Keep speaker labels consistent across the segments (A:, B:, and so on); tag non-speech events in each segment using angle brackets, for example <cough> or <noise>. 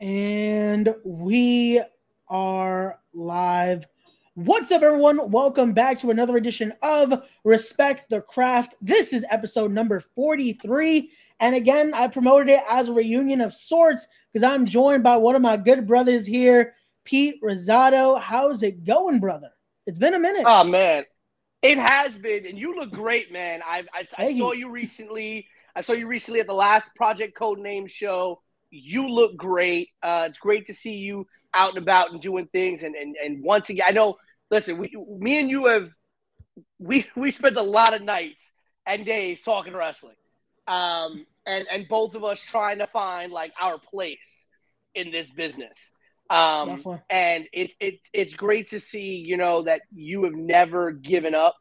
A: And we are live. What's up, everyone? Welcome back to another edition of Respect the Craft. This is episode number 43. And again, I promoted it as a reunion of sorts because I'm joined by one of my good brothers here, Pete Rosado. How's it going, brother? It's been a minute.
B: Oh, man. It has been. And you look great, man. I, I, I saw you recently. I saw you recently at the last Project Code Name show. You look great. Uh, it's great to see you out and about and doing things. And and, and once again, I know. Listen, we, me and you have we we spent a lot of nights and days talking wrestling, um, and and both of us trying to find like our place in this business. Um, and it's it, it's great to see you know that you have never given up.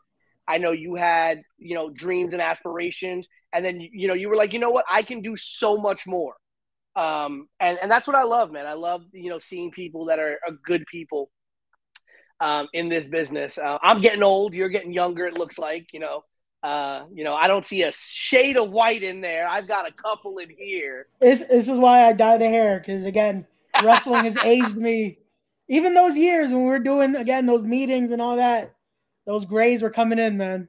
B: I know you had you know dreams and aspirations, and then you know you were like, you know what, I can do so much more. Um, and, and that's what I love, man. I love, you know, seeing people that are, are good people um, in this business. Uh, I'm getting old. You're getting younger. It looks like, you know, uh, you know, I don't see a shade of white in there. I've got a couple in here.
A: This, this is why I dye the hair. Cause again, <laughs> wrestling has aged me. Even those years when we were doing, again, those meetings and all that, those grays were coming in, man.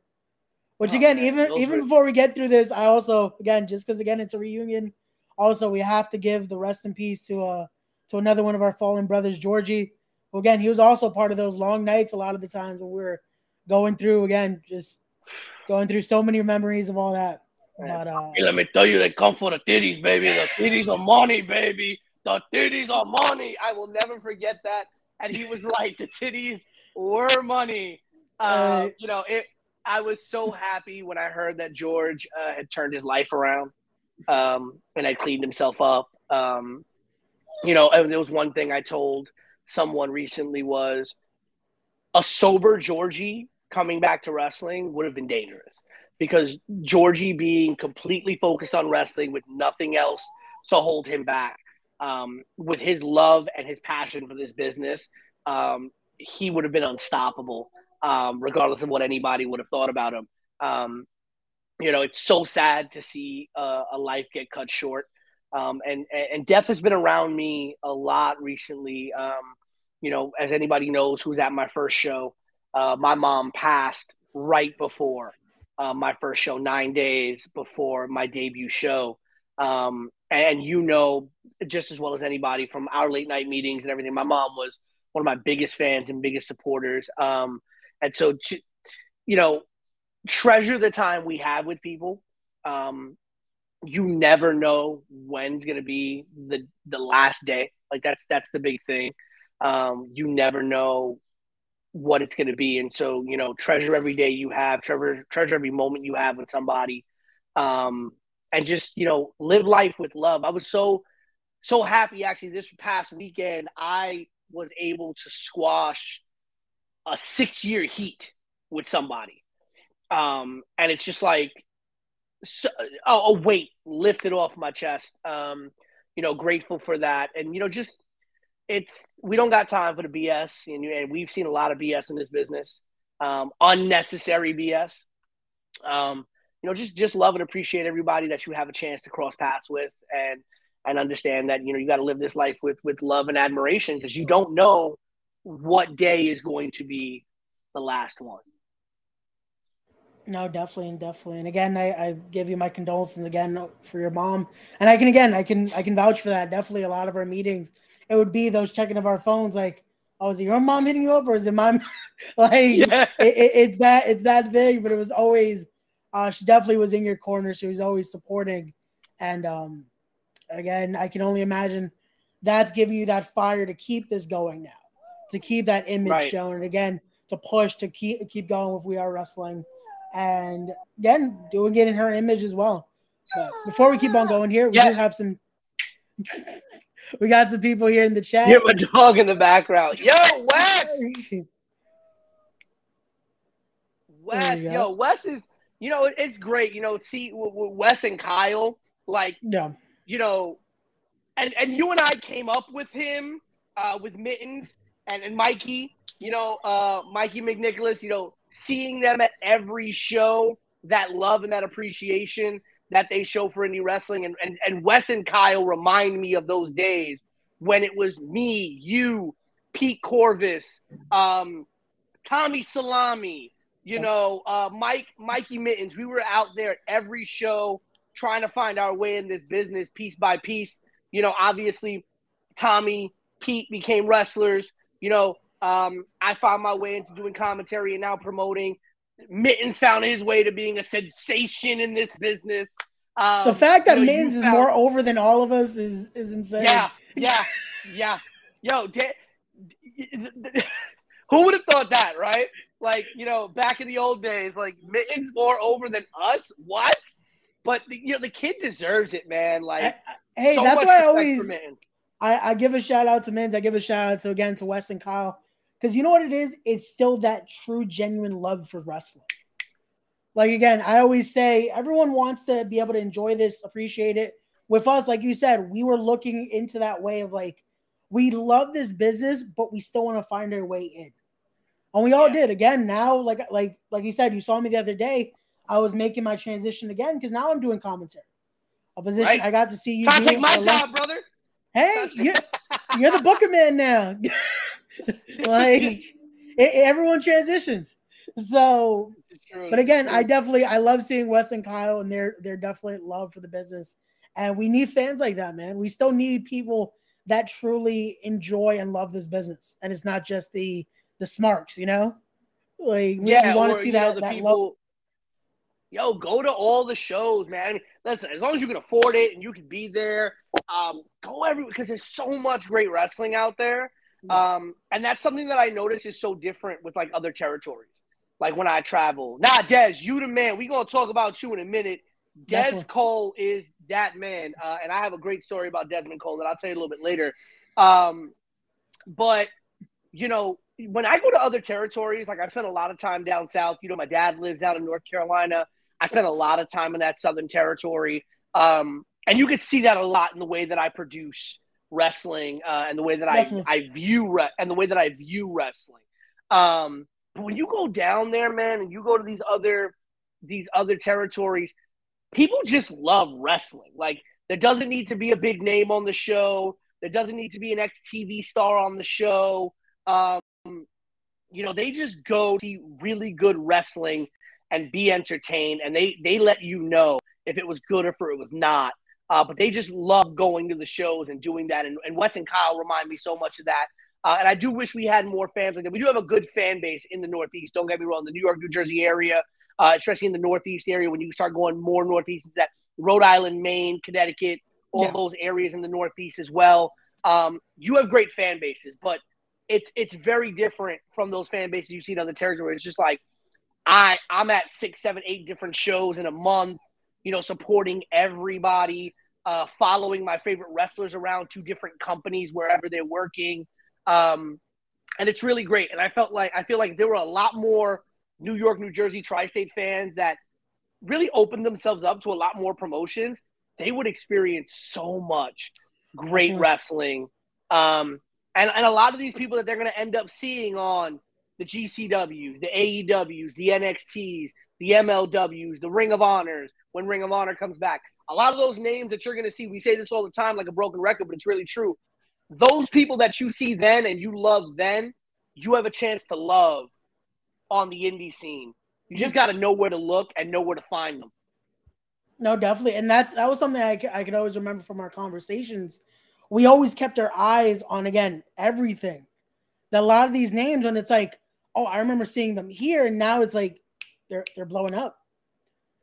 A: Which oh, again, man, even even were... before we get through this, I also again just because again it's a reunion also, we have to give the rest in peace to uh to another one of our fallen brothers, Georgie. Who again, he was also part of those long nights. A lot of the times when we were going through again, just going through so many memories of all that. But uh,
B: let me tell you, they come for the titties, baby. The titties are money, baby. The titties are money. I will never forget that. And he was right. The titties were money. Uh, uh, you know, it. I was so happy when I heard that George uh, had turned his life around um, and had cleaned himself up. Um, you know, and there was one thing I told someone recently was a sober Georgie coming back to wrestling would have been dangerous because Georgie being completely focused on wrestling with nothing else to hold him back, um, with his love and his passion for this business, um, he would have been unstoppable, um, regardless of what anybody would have thought about him. You know, it's so sad to see uh, a life get cut short. Um, and, and death has been around me a lot recently. Um, you know, as anybody knows who's at my first show, uh, my mom passed right before uh, my first show, nine days before my debut show. Um, and you know, just as well as anybody from our late night meetings and everything, my mom was one of my biggest fans and biggest supporters. Um, and so, you know, treasure the time we have with people. Um, you never know when's going to be the the last day. Like that's that's the big thing. Um, you never know what it's going to be, and so you know, treasure every day you have, treasure treasure every moment you have with somebody, um, and just you know, live life with love. I was so so happy actually this past weekend. I was able to squash a six year heat with somebody um, and it's just like so, oh, a weight lifted off my chest. Um, you know, grateful for that, and you know, just it's we don't got time for the BS, and, and we've seen a lot of BS in this business, um, unnecessary BS. Um, you know, just just love and appreciate everybody that you have a chance to cross paths with, and and understand that you know you got to live this life with with love and admiration because you don't know what day is going to be the last one.
A: No, definitely and definitely. And again, I, I give you my condolences again for your mom. And I can again, I can I can vouch for that. Definitely a lot of our meetings, it would be those checking of our phones, like, oh, is it your mom hitting you up or is it my <laughs> like yeah. it, it, it's that it's that thing. But it was always uh she definitely was in your corner. She was always supporting. And um again, I can only imagine that's giving you that fire to keep this going now, to keep that image right. shown. And again, to push to keep keep going with We Are Wrestling and again doing it in her image as well. But before we keep on going here, we yeah. do have some. <laughs> we got some people here in the chat.
B: Hear my dog in the background. Yo, Wes. <laughs> Wes, yo, Wes is. You know, it's great. You know, see Wes and Kyle, like,
A: yeah,
B: you know, and and you and I came up with him, uh, with Mittens and and Mikey. You know, uh, Mikey McNicholas. You know, seeing them at every show, that love and that appreciation that they show for indie wrestling. And, and, and Wes and Kyle remind me of those days when it was me, you, Pete Corvus, um, Tommy Salami, you know, uh, Mike, Mikey Mittens. We were out there at every show trying to find our way in this business piece by piece. You know, obviously, Tommy, Pete became wrestlers. You know, um, I found my way into doing commentary and now promoting. Mittens found his way to being a sensation in this business.
A: Um, the fact that you know, Mittens is more over than all of us is is insane.
B: Yeah, yeah, yeah. Yo, <laughs> who would have thought that, right? Like, you know, back in the old days, like Mittens more over than us. What? But you know, the kid deserves it, man. Like, I,
A: I, hey, so that's why I always I, I, give a shout out to Mittens. I give a shout out to again to Wes and Kyle because you know what it is. It's still that true, genuine love for wrestling. Like again, I always say everyone wants to be able to enjoy this, appreciate it. With us, like you said, we were looking into that way of like we love this business, but we still want to find our way in. And we all yeah. did. Again, now, like like like you said, you saw me the other day. I was making my transition again because now I'm doing commentary. A position right. I got to see you.
B: Try to take my job, brother.
A: Hey, you, you're the booker man now. <laughs> <laughs> like it, everyone transitions. So, but again, I definitely I love seeing Wes and Kyle and their their definitely love for the business. And we need fans like that, man. We still need people that truly enjoy and love this business. And it's not just the the smarks, you know? Like we, yeah, we want to see that, know, that people, love.
B: Yo, go to all the shows, man. I listen, as long as you can afford it and you can be there, um, go every because there's so much great wrestling out there. Um, and that's something that I notice is so different with like other territories. Like when I travel. Nah, Des, you the man. We gonna talk about you in a minute. Des Definitely. Cole is that man, uh, and I have a great story about Desmond Cole that I'll tell you a little bit later. Um, but you know, when I go to other territories, like I've spent a lot of time down south. You know, my dad lives out in North Carolina. I spent a lot of time in that southern territory, um, and you can see that a lot in the way that I produce wrestling uh, and the way that I, I view re- and the way that I view wrestling. Um, but when you go down there, man, and you go to these other these other territories, people just love wrestling. Like there doesn't need to be a big name on the show. There doesn't need to be an ex TV star on the show. Um, you know, they just go see really good wrestling and be entertained, and they they let you know if it was good or if it was not. Uh, but they just love going to the shows and doing that. And, and Wes and Kyle remind me so much of that. Uh, and I do wish we had more fans like that. We do have a good fan base in the Northeast. Don't get me wrong. The New York, New Jersey area, uh, especially in the Northeast area, when you start going more Northeast, is that Rhode Island, Maine, Connecticut, all yeah. those areas in the Northeast as well. Um, you have great fan bases, but it's it's very different from those fan bases you see in other territories. It's just like I I'm at six, seven, eight different shows in a month. You know, supporting everybody uh, following my favorite wrestlers around to different companies wherever they're working. Um, and it's really great. And I felt like I feel like there were a lot more New York, New Jersey, tri-state fans that really opened themselves up to a lot more promotions. They would experience so much great wrestling. Um, and, and a lot of these people that they're going to end up seeing on the GCWs, the AEWs, the NXTs, the MLWs, the Ring of Honors, when Ring of Honor comes back a lot of those names that you're going to see, we say this all the time like a broken record, but it's really true. Those people that you see then and you love then, you have a chance to love on the indie scene. You just got to know where to look and know where to find them.
A: No, definitely. And that's that was something I, I could always remember from our conversations. We always kept our eyes on, again, everything. That a lot of these names, when it's like, oh, I remember seeing them here, and now it's like they're they're blowing up.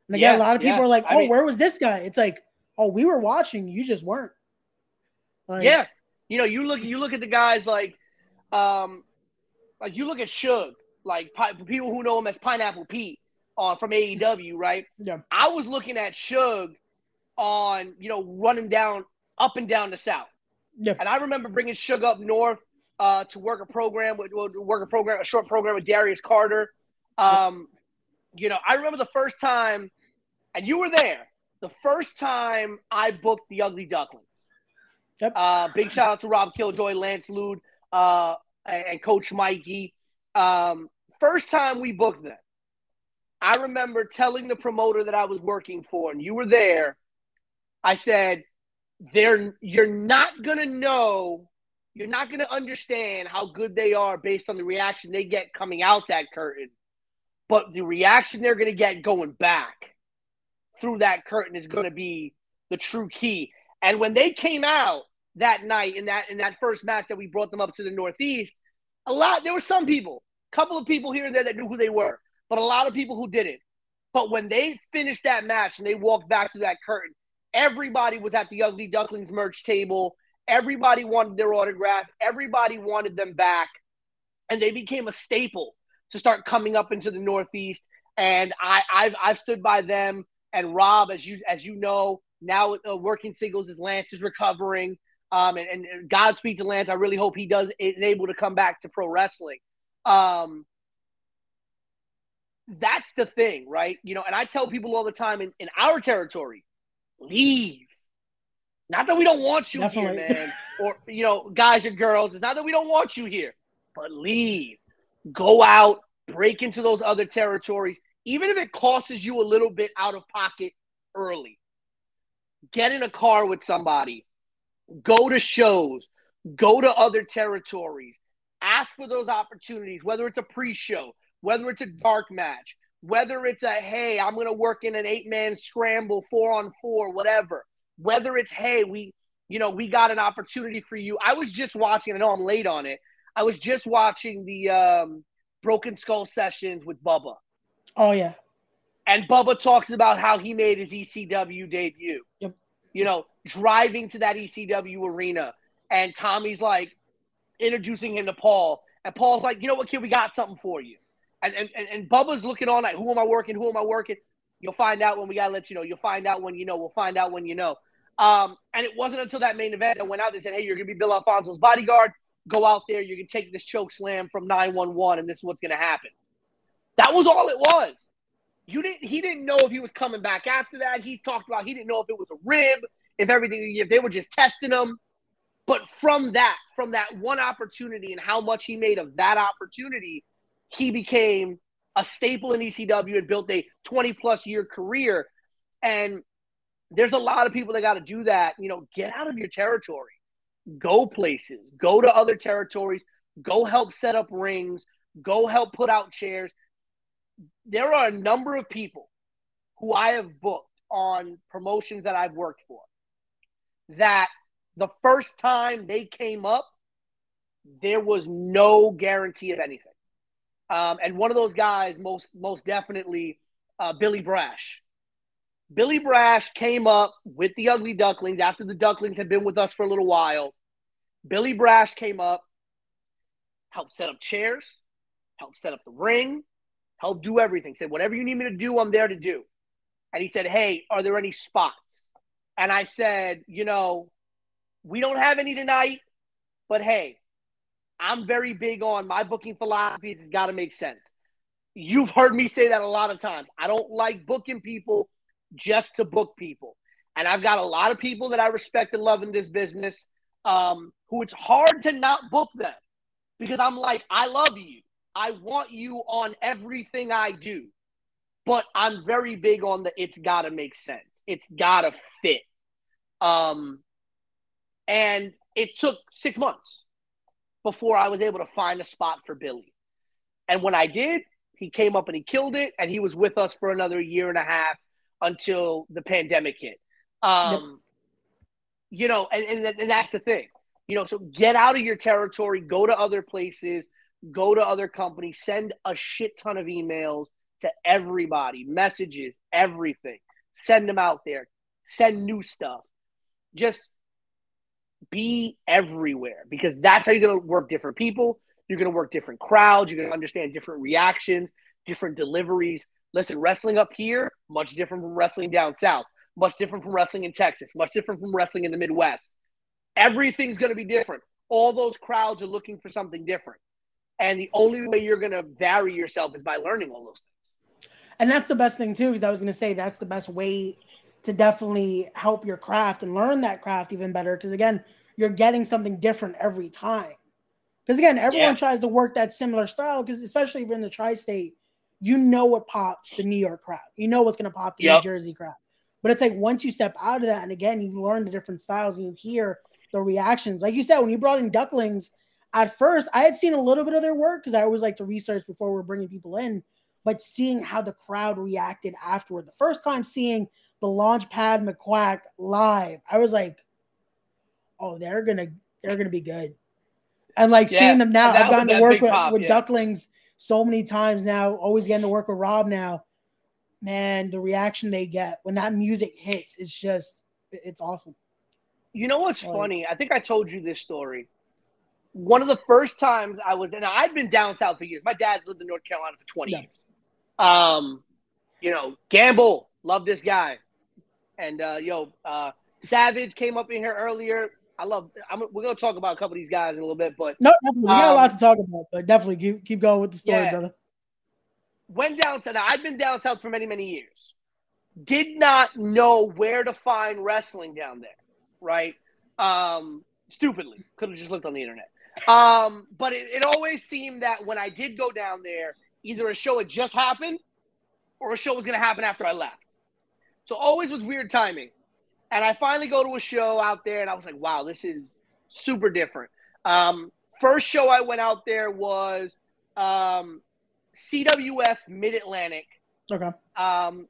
A: And again, yeah, a lot of people yeah. are like, "Oh, I mean, where was this guy?" It's like, "Oh, we were watching, you just weren't."
B: Like, yeah, you know, you look, you look at the guys like, um, like you look at Shug, like people who know him as Pineapple Pete, uh, from AEW, right?
A: Yeah.
B: I was looking at Shug on, you know, running down up and down the South.
A: Yeah.
B: And I remember bringing Shug up north uh, to work a program with work a program, a short program with Darius Carter. Um, you know, I remember the first time and you were there the first time I booked the Ugly Duckling.
A: Yep.
B: Uh, big shout out to Rob Killjoy, Lance Lude, uh, and Coach Mikey. Um, first time we booked them, I remember telling the promoter that I was working for, and you were there. I said, they're you're not gonna know, you're not gonna understand how good they are based on the reaction they get coming out that curtain, but the reaction they're gonna get going back through that curtain is gonna be the true key. And when they came out that night in that in that first match that we brought them up to the Northeast, a lot there were some people, a couple of people here and there that knew who they were, but a lot of people who didn't. But when they finished that match and they walked back through that curtain, everybody was at the Ugly Ducklings merch table. Everybody wanted their autograph. Everybody wanted them back. And they became a staple to start coming up into the Northeast. And I, I've, I've stood by them. And Rob, as you as you know, now uh, working singles as Lance is recovering. Um, and, and Godspeed to Lance. I really hope he does is able to come back to pro wrestling. Um, that's the thing, right? You know, and I tell people all the time in, in our territory, leave. Not that we don't want you Definitely. here, man. or, you know, guys and girls, it's not that we don't want you here, but leave. Go out, break into those other territories, even if it costs you a little bit out of pocket early. Get in a car with somebody, go to shows, go to other territories, ask for those opportunities, whether it's a pre show, whether it's a dark match, whether it's a hey, I'm going to work in an eight man scramble, four on four, whatever, whether it's hey, we, you know, we got an opportunity for you. I was just watching, I know I'm late on it. I was just watching the um, Broken Skull sessions with Bubba.
A: Oh, yeah.
B: And Bubba talks about how he made his ECW debut.
A: Yep.
B: You know, driving to that ECW arena. And Tommy's like introducing him to Paul. And Paul's like, you know what, kid, we got something for you. And, and, and Bubba's looking on like, who am I working? Who am I working? You'll find out when we gotta let you know. You'll find out when you know. We'll find out when you know. Um, and it wasn't until that main event that went out. They said, "Hey, you're gonna be Bill Alfonso's bodyguard. Go out there. You're gonna take this choke slam from 911, and this is what's gonna happen." That was all it was. You didn't. He didn't know if he was coming back after that. He talked about he didn't know if it was a rib, if everything, if they were just testing him. But from that, from that one opportunity, and how much he made of that opportunity, he became a staple in ECW and built a 20 plus year career. And there's a lot of people that got to do that. You know, get out of your territory, go places, go to other territories, go help set up rings, go help put out chairs. There are a number of people who I have booked on promotions that I've worked for that the first time they came up, there was no guarantee of anything. Um, and one of those guys, most most definitely, uh, Billy Brash. Billy Brash came up with the Ugly Ducklings after the Ducklings had been with us for a little while. Billy Brash came up, helped set up chairs, helped set up the ring, helped do everything. Said, whatever you need me to do, I'm there to do. And he said, Hey, are there any spots? And I said, You know, we don't have any tonight, but hey, I'm very big on my booking philosophy. It's got to make sense. You've heard me say that a lot of times. I don't like booking people just to book people. And I've got a lot of people that I respect and love in this business um, who it's hard to not book them because I'm like, I love you. I want you on everything I do. But I'm very big on the it's got to make sense. It's got to fit. Um, and it took six months before I was able to find a spot for Billy. And when I did, he came up and he killed it, and he was with us for another year and a half until the pandemic hit. Um, yep. You know, and, and, and that's the thing. You know, so get out of your territory, go to other places, go to other companies, send a shit ton of emails to everybody, messages, everything. Send them out there. Send new stuff. Just be everywhere because that's how you're going to work different people. You're going to work different crowds. You're going to understand different reactions, different deliveries. Listen, wrestling up here, much different from wrestling down south, much different from wrestling in Texas, much different from wrestling in the Midwest. Everything's going to be different. All those crowds are looking for something different. And the only way you're going to vary yourself is by learning all those things.
A: And that's the best thing, too, because I was going to say that's the best way to definitely help your craft and learn that craft even better. Because again, you're getting something different every time. Because again, everyone yeah. tries to work that similar style. Because especially if you're in the tri-state, you know what pops the New York crowd. You know what's going to pop the yep. New Jersey crowd. But it's like once you step out of that, and again, you learn the different styles and you hear the reactions. Like you said, when you brought in Ducklings, at first I had seen a little bit of their work because I always like to research before we're bringing people in. But seeing how the crowd reacted afterward, the first time seeing the Launchpad McQuack live, I was like, "Oh, they're gonna, they're gonna be good." And like yeah, seeing them now, I've gotten to work with, pop, with yeah. Ducklings so many times now. Always getting to work with Rob now. Man, the reaction they get when that music hits, it's just, it's awesome.
B: You know what's funny? I think I told you this story. One of the first times I was, and I've been down south for years. My dad's lived in North Carolina for 20 yeah. years. Um, you know, Gamble, love this guy. And uh, yo, uh, Savage came up in here earlier. I love. I'm, we're gonna talk about a couple of these guys in a little bit, but
A: no, we got um, a lot to talk about. But definitely keep keep going with the story, yeah. brother.
B: Went down south. I've been down south for many many years. Did not know where to find wrestling down there. Right. Um, stupidly, could have just looked on the internet. Um, but it, it always seemed that when I did go down there, either a show had just happened or a show was going to happen after I left. So always was weird timing. And I finally go to a show out there and I was like, wow, this is super different. Um, first show I went out there was um, CWF Mid Atlantic.
A: Okay.
B: Um,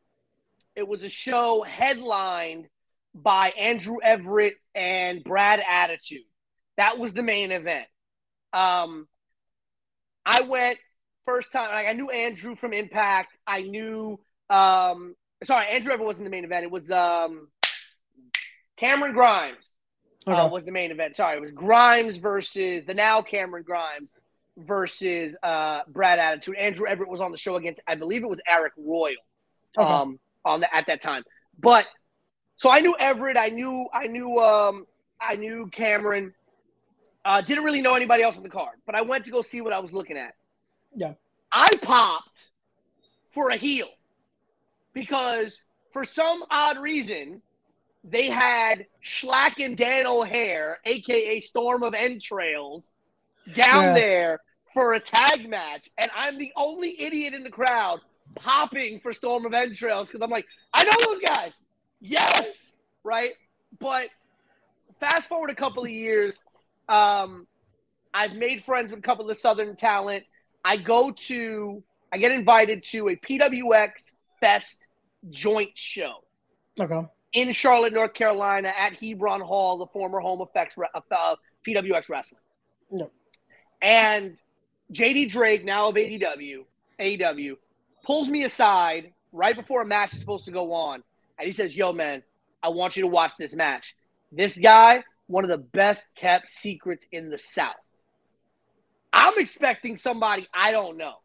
B: it was a show headlined by Andrew Everett and Brad Attitude. That was the main event. Um, I went first time. Like I knew Andrew from Impact. I knew. Um, sorry, Andrew Everett wasn't the main event. It was um, Cameron Grimes uh, okay. uh, was the main event. Sorry, it was Grimes versus the now Cameron Grimes versus uh, Brad Attitude. Andrew Everett was on the show against, I believe it was Eric Royal, okay. um, on the, at that time. But so I knew Everett. I knew I knew um, I knew Cameron. Uh, didn't really know anybody else on the card, but I went to go see what I was looking at.
A: Yeah,
B: I popped for a heel because for some odd reason they had Shlak and Dan O'Hare, aka Storm of Entrails, down yeah. there for a tag match, and I'm the only idiot in the crowd popping for Storm of Entrails because I'm like, I know those guys. Yes, right. But fast forward a couple of years, um, I've made friends with a couple of Southern talent. I go to, I get invited to a PWX Fest joint show.
A: Okay
B: in Charlotte, North Carolina, at Hebron Hall, the former home of uh, PWX Wrestling.
A: No.
B: And JD Drake, now of AEW, AEW, pulls me aside right before a match is supposed to go on, and he says, "Yo, man, I want you to watch this match. This guy, one of the best kept secrets in the South. I'm expecting somebody I don't know.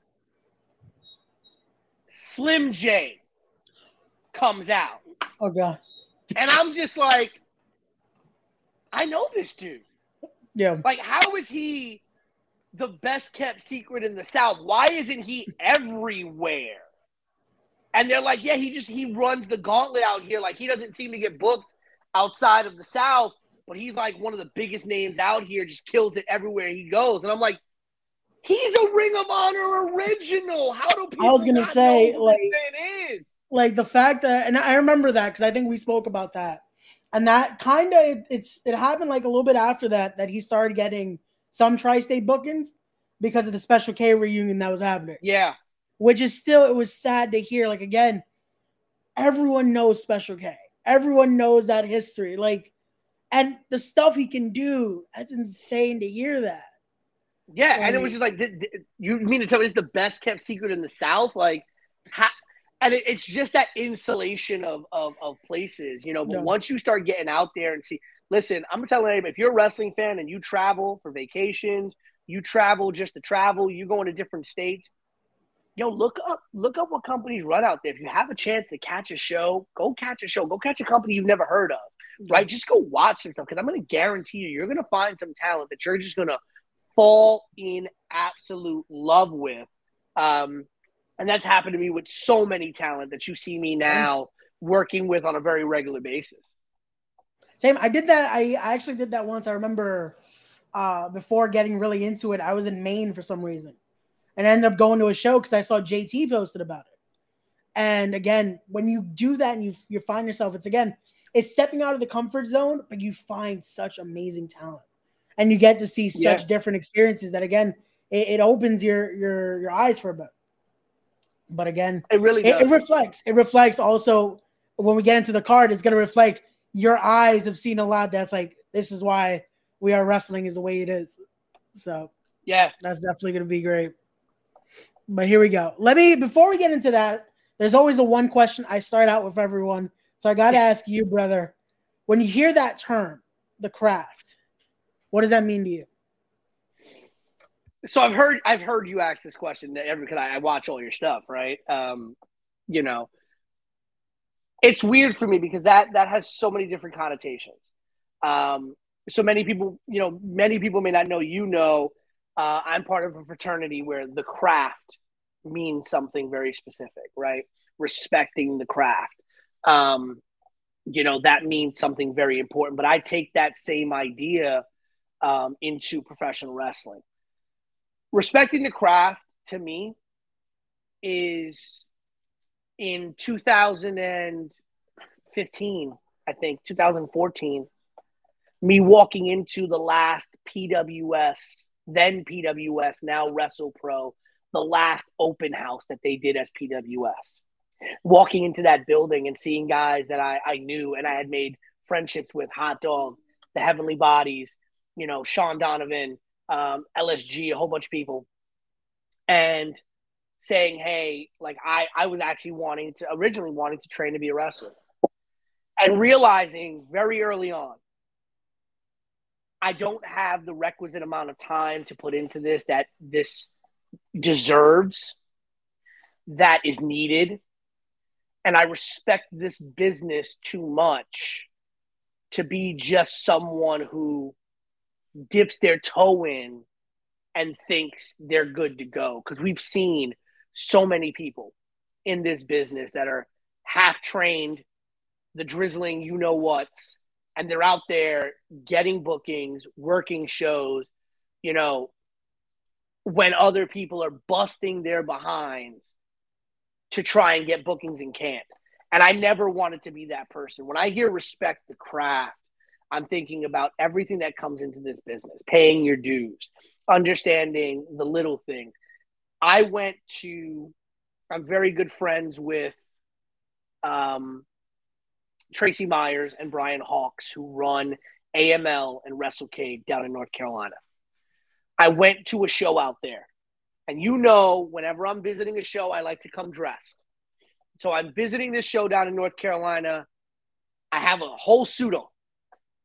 B: Slim J comes out.
A: Oh God.
B: And I'm just like, I know this dude.
A: Yeah.
B: Like, how is he the best kept secret in the South? Why isn't he everywhere? And they're like, yeah, he just he runs the gauntlet out here. Like he doesn't seem to get booked outside of the South, but he's like one of the biggest names out here, just kills it everywhere he goes. And I'm like, he's a Ring of Honor original. How do people?
A: I was gonna say, like, man is? like the fact that and i remember that because i think we spoke about that and that kind of it's it happened like a little bit after that that he started getting some tri-state bookings because of the special k reunion that was happening
B: yeah
A: which is still it was sad to hear like again everyone knows special k everyone knows that history like and the stuff he can do that's insane to hear that
B: yeah like, and it was just like you mean to tell me it's the best kept secret in the south like how, and it, it's just that insulation of, of, of places, you know. But yeah. once you start getting out there and see, listen, I'm telling you, if you're a wrestling fan and you travel for vacations, you travel just to travel, you go into different states, yo, look up look up what companies run out there. If you have a chance to catch a show, go catch a show. Go catch a company you've never heard of, right? Just go watch some stuff because I'm going to guarantee you, you're going to find some talent that you're just going to fall in absolute love with. Um, and that's happened to me with so many talent that you see me now working with on a very regular basis.
A: Same. I did that. I, I actually did that once. I remember uh, before getting really into it, I was in Maine for some reason and I ended up going to a show because I saw JT posted about it. And again, when you do that and you you find yourself, it's again, it's stepping out of the comfort zone, but you find such amazing talent, and you get to see such yeah. different experiences that again, it, it, opens your your your eyes for a bit. But again,
B: it really
A: it, it reflects. It reflects also when we get into the card. It's going to reflect your eyes have seen a lot. That's like this is why we are wrestling is the way it is. So
B: yeah,
A: that's definitely going to be great. But here we go. Let me before we get into that. There's always the one question I start out with everyone. So I got to ask you, brother, when you hear that term, the craft, what does that mean to you?
B: So I've heard I've heard you ask this question that every because I, I watch all your stuff, right? Um, you know, it's weird for me because that that has so many different connotations. Um, so many people, you know, many people may not know. You know, uh, I'm part of a fraternity where the craft means something very specific, right? Respecting the craft. Um, you know, that means something very important. But I take that same idea um, into professional wrestling. Respecting the craft to me is in 2015, I think, 2014, me walking into the last PWS, then PWS, now WrestlePro, the last open house that they did as PWS. Walking into that building and seeing guys that I, I knew and I had made friendships with Hot Dog, the Heavenly Bodies, you know, Sean Donovan, um, LSG, a whole bunch of people. And saying, hey, like I, I was actually wanting to originally wanting to train to be a wrestler. And realizing very early on, I don't have the requisite amount of time to put into this that this deserves, that is needed. And I respect this business too much to be just someone who dips their toe in and thinks they're good to go. Because we've seen so many people in this business that are half trained, the drizzling, you know what's, and they're out there getting bookings, working shows, you know, when other people are busting their behinds to try and get bookings and can't. And I never wanted to be that person. When I hear respect the craft, I'm thinking about everything that comes into this business, paying your dues, understanding the little things. I went to, I'm very good friends with um, Tracy Myers and Brian Hawks, who run AML and WrestleCade down in North Carolina. I went to a show out there. And you know, whenever I'm visiting a show, I like to come dressed. So I'm visiting this show down in North Carolina. I have a whole suit on.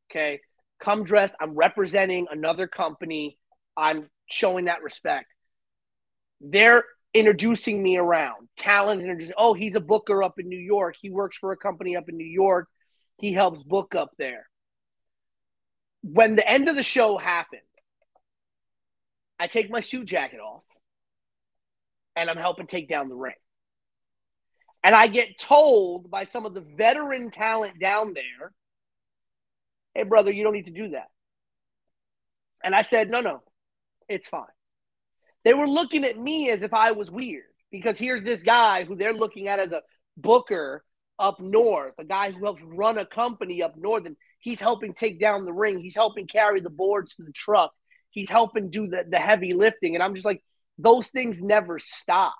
B: Okay. Come dressed. I'm representing another company. I'm showing that respect they're introducing me around. Talent introducing, oh, he's a booker up in New York. He works for a company up in New York. He helps book up there. When the end of the show happened, I take my suit jacket off and I'm helping take down the ring. And I get told by some of the veteran talent down there, hey, brother, you don't need to do that. And I said, no, no, it's fine. They were looking at me as if I was weird because here's this guy who they're looking at as a booker up north, a guy who helps run a company up north, and he's helping take down the ring. He's helping carry the boards to the truck. He's helping do the, the heavy lifting. And I'm just like, those things never stop,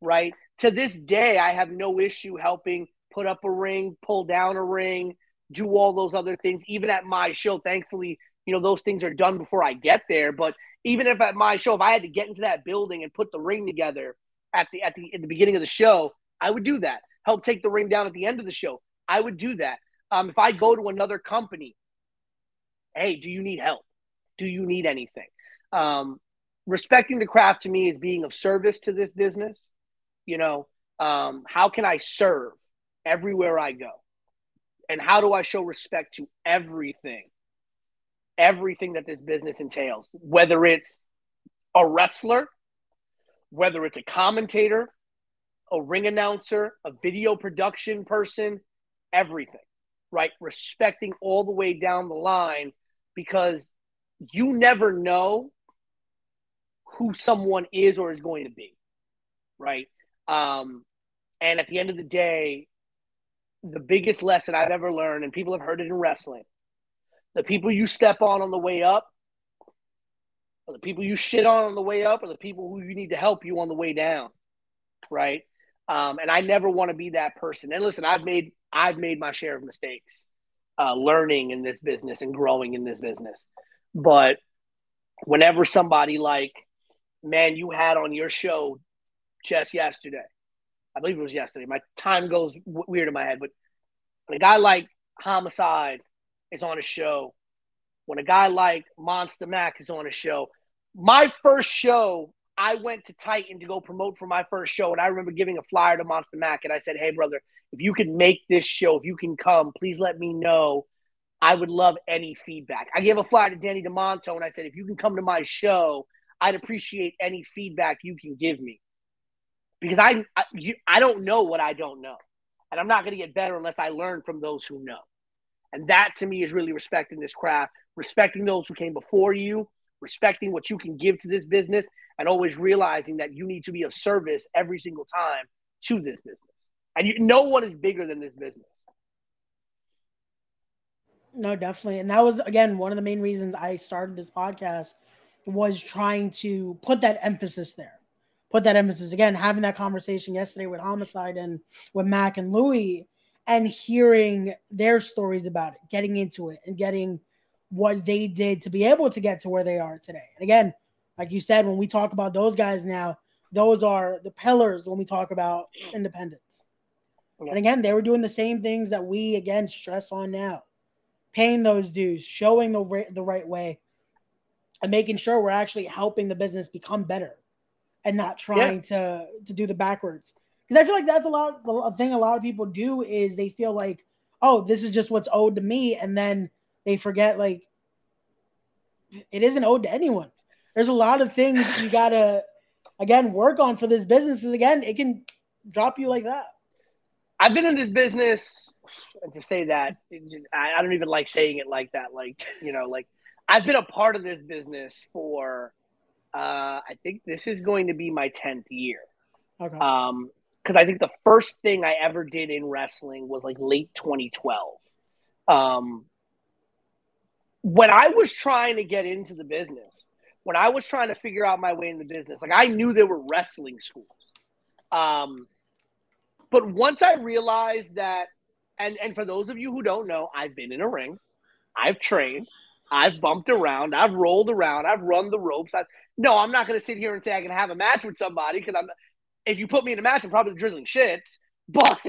B: right? To this day, I have no issue helping put up a ring, pull down a ring, do all those other things. Even at my show, thankfully, you know, those things are done before I get there. But even if at my show, if I had to get into that building and put the ring together at the at the at the beginning of the show, I would do that. Help take the ring down at the end of the show. I would do that. Um, if I go to another company, hey, do you need help? Do you need anything? Um, respecting the craft to me is being of service to this business. You know, um, how can I serve everywhere I go? And how do I show respect to everything everything that this business entails, whether it's a wrestler, whether it's a commentator, a ring announcer, a video production person, everything, right? Respecting all the way down the line because you never know who someone is or is going to be, right? Um, And at the end of the day, the biggest lesson I've ever learned, and people have heard it in wrestling, the people you step on on the way up, or the people you shit on on the way up, or the people who you need to help you on the way down, right? Um, and I never want to be that person. And listen, I've made I've made my share of mistakes, uh, learning in this business and growing in this business. But whenever somebody like, man, you had on your show just yesterday, I believe it was yesterday. My time goes weird in my head, but when a guy like Homicide is on a show, when a guy like Monster Mac is on a show, my first show, I went to Titan to go promote for my first show, and I remember giving a flyer to Monster Mac, and I said, "Hey, brother, if you can make this show, if you can come, please let me know. I would love any feedback." I gave a flyer to Danny Demanto, and I said, "If you can come to my show, I'd appreciate any feedback you can give me." because I I, you, I don't know what I don't know, and I'm not going to get better unless I learn from those who know. And that to me is really respecting this craft, respecting those who came before you, respecting what you can give to this business, and always realizing that you need to be of service every single time to this business. And you, no one is bigger than this business.
A: No, definitely. And that was again one of the main reasons I started this podcast was trying to put that emphasis there put that emphasis again, having that conversation yesterday with Homicide and with Mac and Louie and hearing their stories about it, getting into it and getting what they did to be able to get to where they are today. And again, like you said, when we talk about those guys now, those are the pillars when we talk about independence. Yeah. And again, they were doing the same things that we again stress on now, paying those dues, showing the right, the right way, and making sure we're actually helping the business become better and not trying yeah. to to do the backwards. Because I feel like that's a lot a thing a lot of people do is they feel like, oh, this is just what's owed to me, and then they forget like it isn't owed to anyone. There's a lot of things you <sighs> gotta again work on for this business. And again, it can drop you like that.
B: I've been in this business, and to say that, I don't even like saying it like that. Like, you know, like I've been a part of this business for uh, I think this is going to be my tenth year. Okay. Um, because I think the first thing I ever did in wrestling was like late 2012. Um, when I was trying to get into the business, when I was trying to figure out my way in the business, like I knew there were wrestling schools. Um, but once I realized that, and and for those of you who don't know, I've been in a ring, I've trained, I've bumped around, I've rolled around, I've run the ropes. I've, no, I'm not going to sit here and say I can have a match with somebody because I'm. If you put me in a match, I'm probably drizzling shits. <laughs> But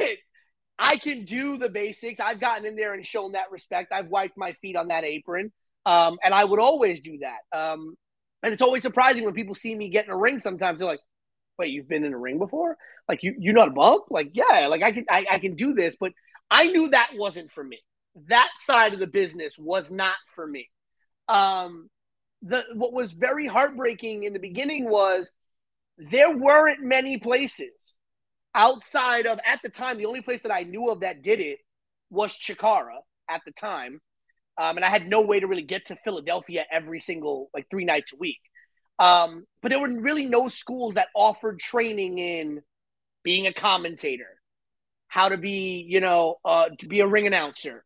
B: I can do the basics. I've gotten in there and shown that respect. I've wiped my feet on that apron, um, and I would always do that. Um, and it's always surprising when people see me get in a ring. Sometimes they're like, "Wait, you've been in a ring before? Like you you how to bump? Like yeah, like I can I, I can do this." But I knew that wasn't for me. That side of the business was not for me. Um, the what was very heartbreaking in the beginning was there weren't many places outside of at the time the only place that I knew of that did it was Chikara at the time, um, and I had no way to really get to Philadelphia every single like three nights a week. Um, but there were really no schools that offered training in being a commentator, how to be, you know, uh, to be a ring announcer,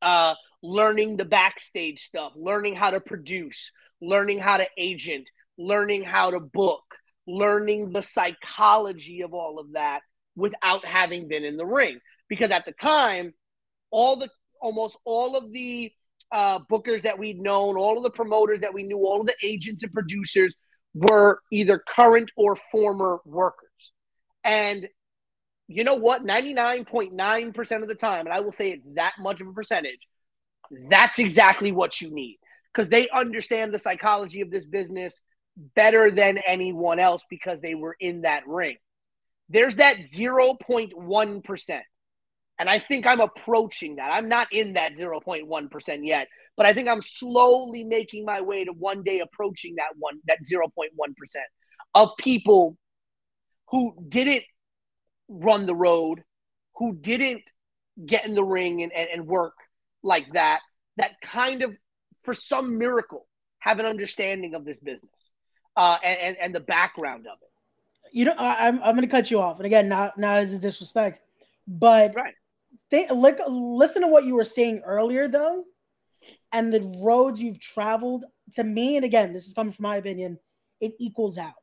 B: uh, learning the backstage stuff, learning how to produce, learning how to agent, learning how to book, learning the psychology of all of that without having been in the ring. Because at the time, all the almost all of the uh, bookers that we'd known, all of the promoters that we knew, all of the agents and producers were either current or former workers. And you know what? 99.9% of the time, and I will say it's that much of a percentage, that's exactly what you need because they understand the psychology of this business better than anyone else because they were in that ring. There's that 0.1%. And I think I'm approaching that. I'm not in that 0.1% yet, but I think I'm slowly making my way to one day approaching that one that 0.1% of people who didn't run the road, who didn't get in the ring and, and, and work like that that kind of for some miracle have an understanding of this business uh, and, and, and the background of it
A: You know, I, am I'm going to cut you off, and again, not not as a disrespect, but
B: right.
A: Think, look, listen to what you were saying earlier, though, and the roads you've traveled. To me, and again, this is coming from my opinion, it equals out,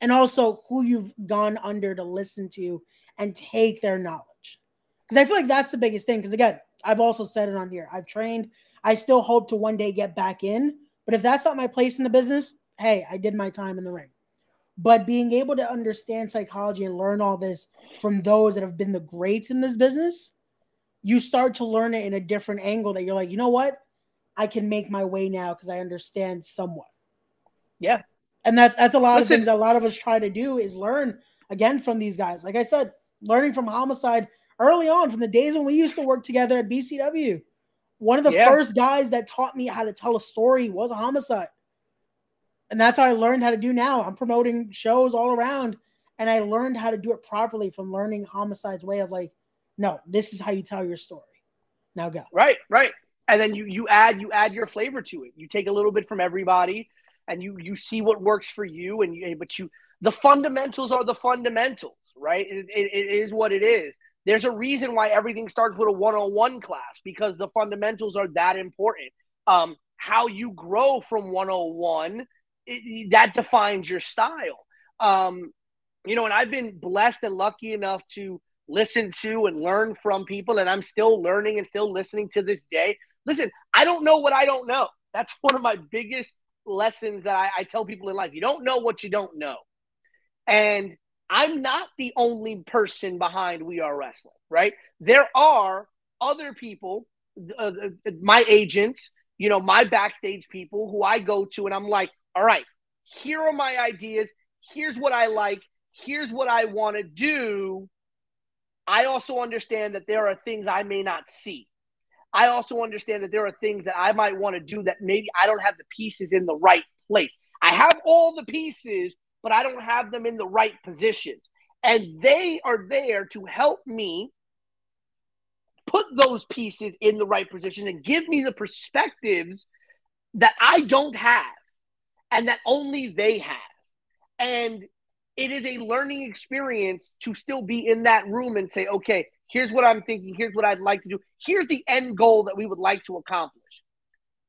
A: and also who you've gone under to listen to and take their knowledge, because I feel like that's the biggest thing. Because again, I've also said it on here. I've trained. I still hope to one day get back in, but if that's not my place in the business, hey, I did my time in the ring. But being able to understand psychology and learn all this from those that have been the greats in this business, you start to learn it in a different angle that you're like, you know what? I can make my way now because I understand somewhat.
B: Yeah.
A: And that's that's a lot Listen, of things a lot of us try to do is learn again from these guys. Like I said, learning from homicide early on from the days when we used to work together at BCW. One of the yeah. first guys that taught me how to tell a story was a homicide. And that's how I learned how to do now. I'm promoting shows all around and I learned how to do it properly from learning homicide's way of like, no, this is how you tell your story. Now go.
B: Right, right. And then you you add you add your flavor to it. You take a little bit from everybody and you you see what works for you and you but you the fundamentals are the fundamentals, right? it, it, it is what it is. There's a reason why everything starts with a 101 class because the fundamentals are that important. Um, how you grow from 101 it, that defines your style. Um, you know, and I've been blessed and lucky enough to listen to and learn from people, and I'm still learning and still listening to this day. Listen, I don't know what I don't know. That's <laughs> one of my biggest lessons that I, I tell people in life. You don't know what you don't know. And I'm not the only person behind We Are Wrestling, right? There are other people, uh, uh my agents, you know, my backstage people who I go to, and I'm like, all right, here are my ideas. Here's what I like. Here's what I want to do. I also understand that there are things I may not see. I also understand that there are things that I might want to do that maybe I don't have the pieces in the right place. I have all the pieces, but I don't have them in the right positions. And they are there to help me put those pieces in the right position and give me the perspectives that I don't have and that only they have. And it is a learning experience to still be in that room and say, okay, here's what I'm thinking, here's what I'd like to do, here's the end goal that we would like to accomplish.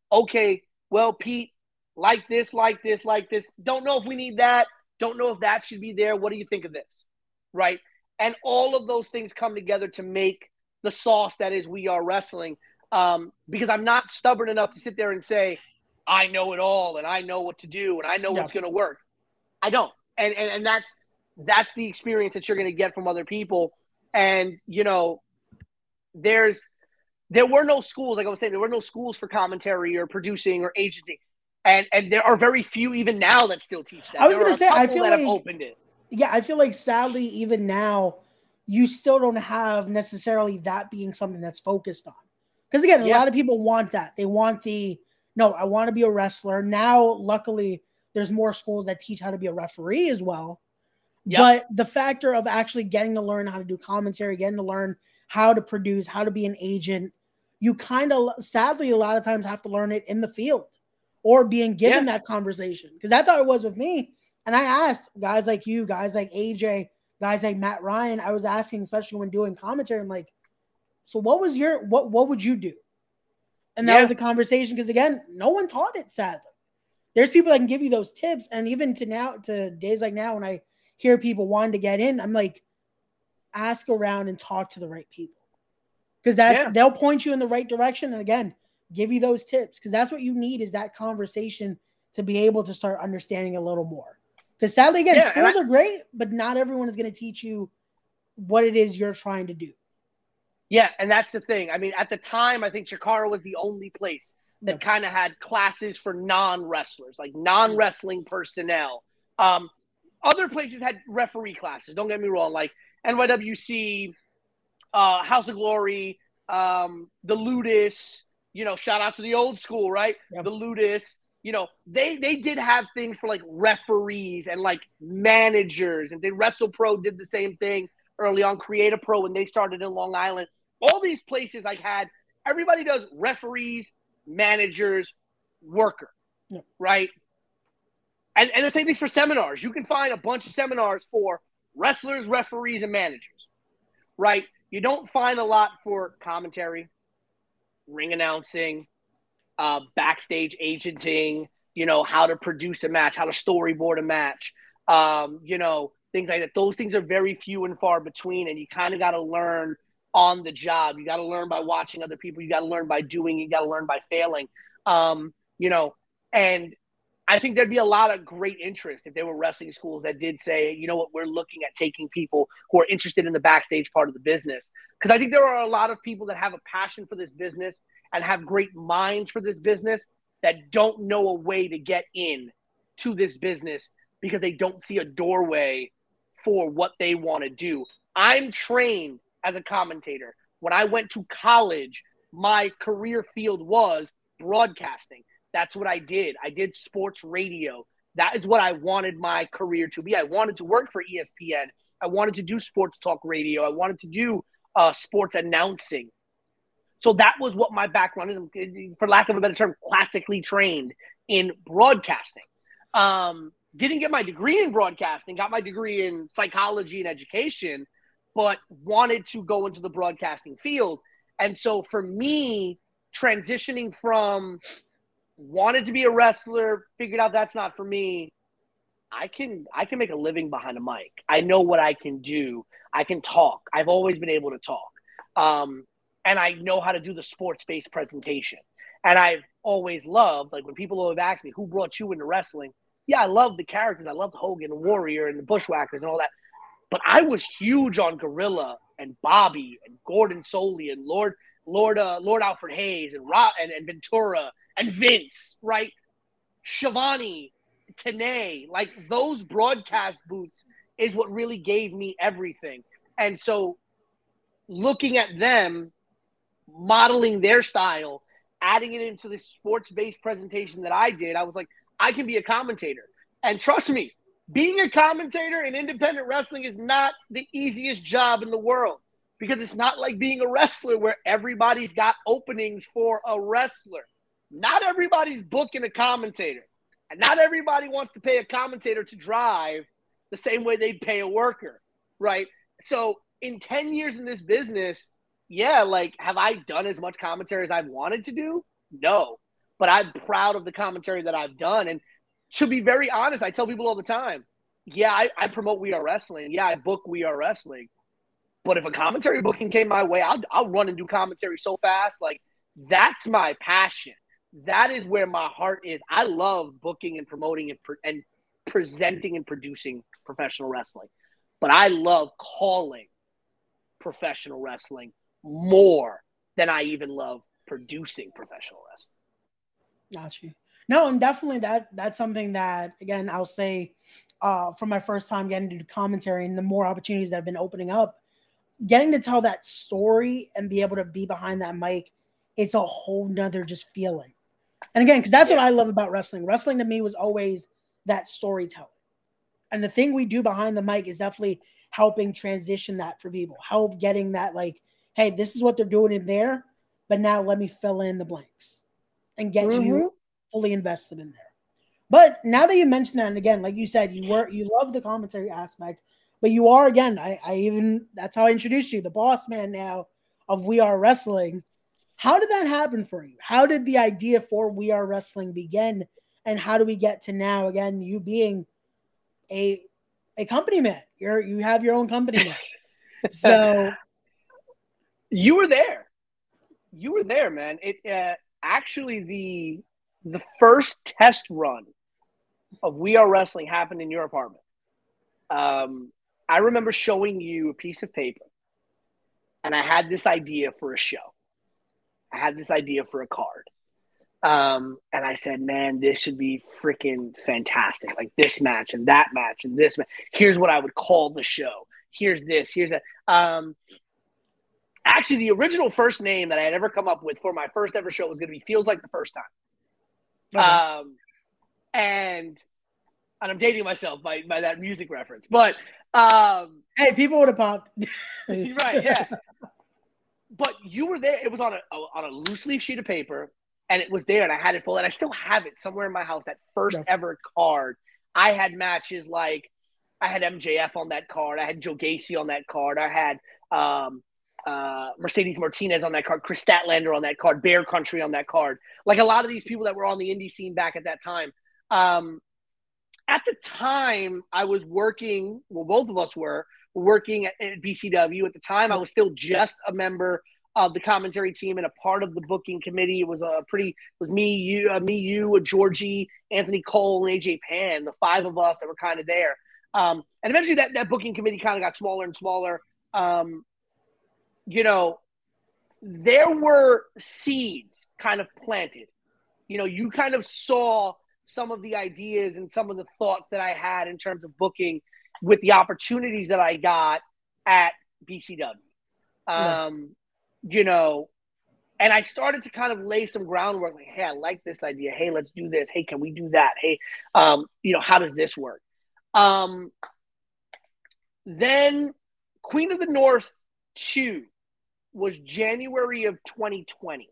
B: Okay, well, Pete, like this, like this, like this. Don't know if we need that. Don't know if that should be there. What do you think of this? Right. And all of those things come together to make the sauce that is We Are Wrestling. Um, because I'm not stubborn enough to sit there and say, I know it all and I know what to do and I know yeah. what's going to work. I don't. And, and and that's that's the experience that you're going to get from other people. And you know, there's there were no schools, like I was saying, there were no schools for commentary or producing or agency. And and there are very few even now that still teach that.
A: I was going to say, I feel
B: that
A: like
B: opened it.
A: Yeah, I feel like sadly, even now, you still don't have necessarily that being something that's focused on. Because again, a yeah. lot of people want that. They want the no, I want to be a wrestler. Now, luckily, there's more schools that teach how to be a referee as well. Yep. But the factor of actually getting to learn how to do commentary, getting to learn how to produce, how to be an agent, you kind of sadly a lot of times have to learn it in the field or being given yeah. that conversation. Because that's how it was with me. And I asked guys like you, guys like AJ, guys like Matt Ryan, I was asking, especially when doing commentary, I'm like, so what was your what what would you do? And that yeah. was a conversation because again, no one taught it sadly. There's people that can give you those tips. And even to now, to days like now, when I hear people wanting to get in, I'm like, ask around and talk to the right people. Because that's yeah. they'll point you in the right direction. And again, give you those tips. Because that's what you need is that conversation to be able to start understanding a little more. Because sadly, again, yeah, schools I- are great, but not everyone is going to teach you what it is you're trying to do.
B: Yeah, and that's the thing. I mean, at the time, I think Chikara was the only place that kind of had classes for non wrestlers, like non wrestling personnel. Um, other places had referee classes. Don't get me wrong, like NYWC, uh, House of Glory, um, the Ludus. You know, shout out to the old school, right? The Ludus. You know, they they did have things for like referees and like managers, and they Wrestle Pro did the same thing early on. Create a Pro when they started in Long Island all these places I had, everybody does referees, managers, worker, yeah. right? and, and the same thing for seminars. You can find a bunch of seminars for wrestlers, referees, and managers, right? You don't find a lot for commentary, ring announcing, uh, backstage agenting, you know, how to produce a match, how to storyboard a match, um, you know, things like that. Those things are very few and far between, and you kind of got to learn on the job. You got to learn by watching other people. You got to learn by doing. You got to learn by failing. Um, you know, and I think there'd be a lot of great interest if there were wrestling schools that did say, you know what, we're looking at taking people who are interested in the backstage part of the business. Because I think there are a lot of people that have a passion for this business and have great minds for this business that don't know a way to get in to this business because they don't see a doorway for what they want to do. I'm trained as a commentator. When I went to college, my career field was broadcasting. That's what I did. I did sports radio. That is what I wanted my career to be. I wanted to work for ESPN. I wanted to do sports talk radio. I wanted to do uh, sports announcing. So that was what my background is, for lack of a better term, classically trained in broadcasting. Um, didn't get my degree in broadcasting, got my degree in psychology and education, but wanted to go into the broadcasting field. And so for me, transitioning from wanted to be a wrestler, figured out that's not for me. I can I can make a living behind a mic. I know what I can do. I can talk. I've always been able to talk. Um, and I know how to do the sports based presentation. And I've always loved, like when people have asked me, who brought you into wrestling? Yeah, I love the characters. I loved Hogan and Warrior and the Bushwhackers and all that. But I was huge on Gorilla and Bobby and Gordon Solie and Lord Lord uh, Lord Alfred Hayes and Rob and, and Ventura and Vince, right? Schiavone, Tenay, like those broadcast boots is what really gave me everything. And so looking at them, modeling their style, adding it into the sports based presentation that I did, I was like, I can be a commentator. And trust me, being a commentator in independent wrestling is not the easiest job in the world because it's not like being a wrestler where everybody's got openings for a wrestler not everybody's booking a commentator. And not everybody wants to pay a commentator to drive the same way they'd pay a worker, right? So in 10 years in this business, yeah, like have I done as much commentary as I've wanted to do? No. But I'm proud of the commentary that I've done. And to be very honest, I tell people all the time, yeah, I, I promote We Are Wrestling. Yeah, I book We Are Wrestling. But if a commentary booking came my way, I'll, I'll run and do commentary so fast. Like, that's my passion that is where my heart is. I love booking and promoting and, pre- and presenting and producing professional wrestling, but I love calling professional wrestling more than I even love producing professional wrestling.
A: Got you. No, and definitely that that's something that again I'll say uh, from my first time getting to do commentary and the more opportunities that have been opening up, getting to tell that story and be able to be behind that mic, it's a whole nother just feeling. And again, because that's yeah. what I love about wrestling. Wrestling to me was always that storytelling. And the thing we do behind the mic is definitely helping transition that for people, help getting that, like, hey, this is what they're doing in there, but now let me fill in the blanks and get mm-hmm. you fully invested in there. But now that you mentioned that, and again, like you said, you were you love the commentary aspect, but you are again, I, I even that's how I introduced you, the boss man now of We Are Wrestling. How did that happen for you? How did the idea for We Are Wrestling begin? And how do we get to now again, you being a a company man? You're you have your own company now. <laughs> So
B: you were there. You were there, man. It uh, actually the the first test run of We Are Wrestling happened in your apartment. Um, I remember showing you a piece of paper, and I had this idea for a show. I had this idea for a card. Um, and I said, man, this should be freaking fantastic. Like this match and that match and this match. Here's what I would call the show. Here's this. Here's that. Um, actually, the original first name that I had ever come up with for my first ever show was going to be Feels Like the First Time. Okay. Um, and and I'm dating myself by by that music reference, but um,
A: hey, people would have popped. <laughs>
B: right? Yeah but you were there. It was on a, a, on a loose leaf sheet of paper, and it was there, and I had it full, and I still have it somewhere in my house. That first ever card I had matches like I had MJF on that card, I had Joe Gacy on that card, I had um, uh, Mercedes Martinez on that card, Kris Statlander on that card, Bear Country on that card. Like a lot of these people that were on the indie scene back at that time. Um, at the time, I was working. Well, both of us were working at, at BCW. At the time, I was still just a member of the commentary team and a part of the booking committee. It was a pretty it was me, you, uh, me, you, Georgie, Anthony Cole, and AJ Pan, the five of us that were kind of there. Um, and eventually, that that booking committee kind of got smaller and smaller. Um, you know, there were seeds kind of planted. You know, you kind of saw some of the ideas and some of the thoughts that I had in terms of booking with the opportunities that I got at BCW. Um, You know, and I started to kind of lay some groundwork like, hey, I like this idea. Hey, let's do this. Hey, can we do that? Hey, um, you know, how does this work? Um, then Queen of the North 2 was January of 2020.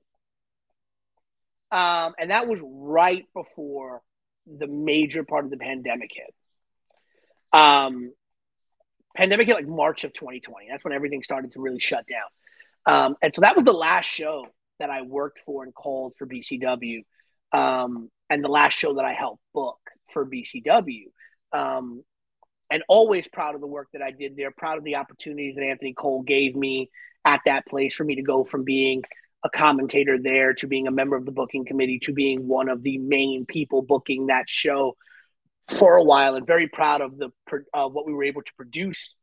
B: Um, and that was right before the major part of the pandemic hit. Um, pandemic hit like March of 2020. That's when everything started to really shut down. Um, and so that was the last show that I worked for and called for BCW, um, and the last show that I helped book for BCW. Um, and always proud of the work that I did there, proud of the opportunities that Anthony Cole gave me at that place for me to go from being a commentator there to being a member of the booking committee to being one of the main people booking that show for a while and very proud of the uh, what we were able to produce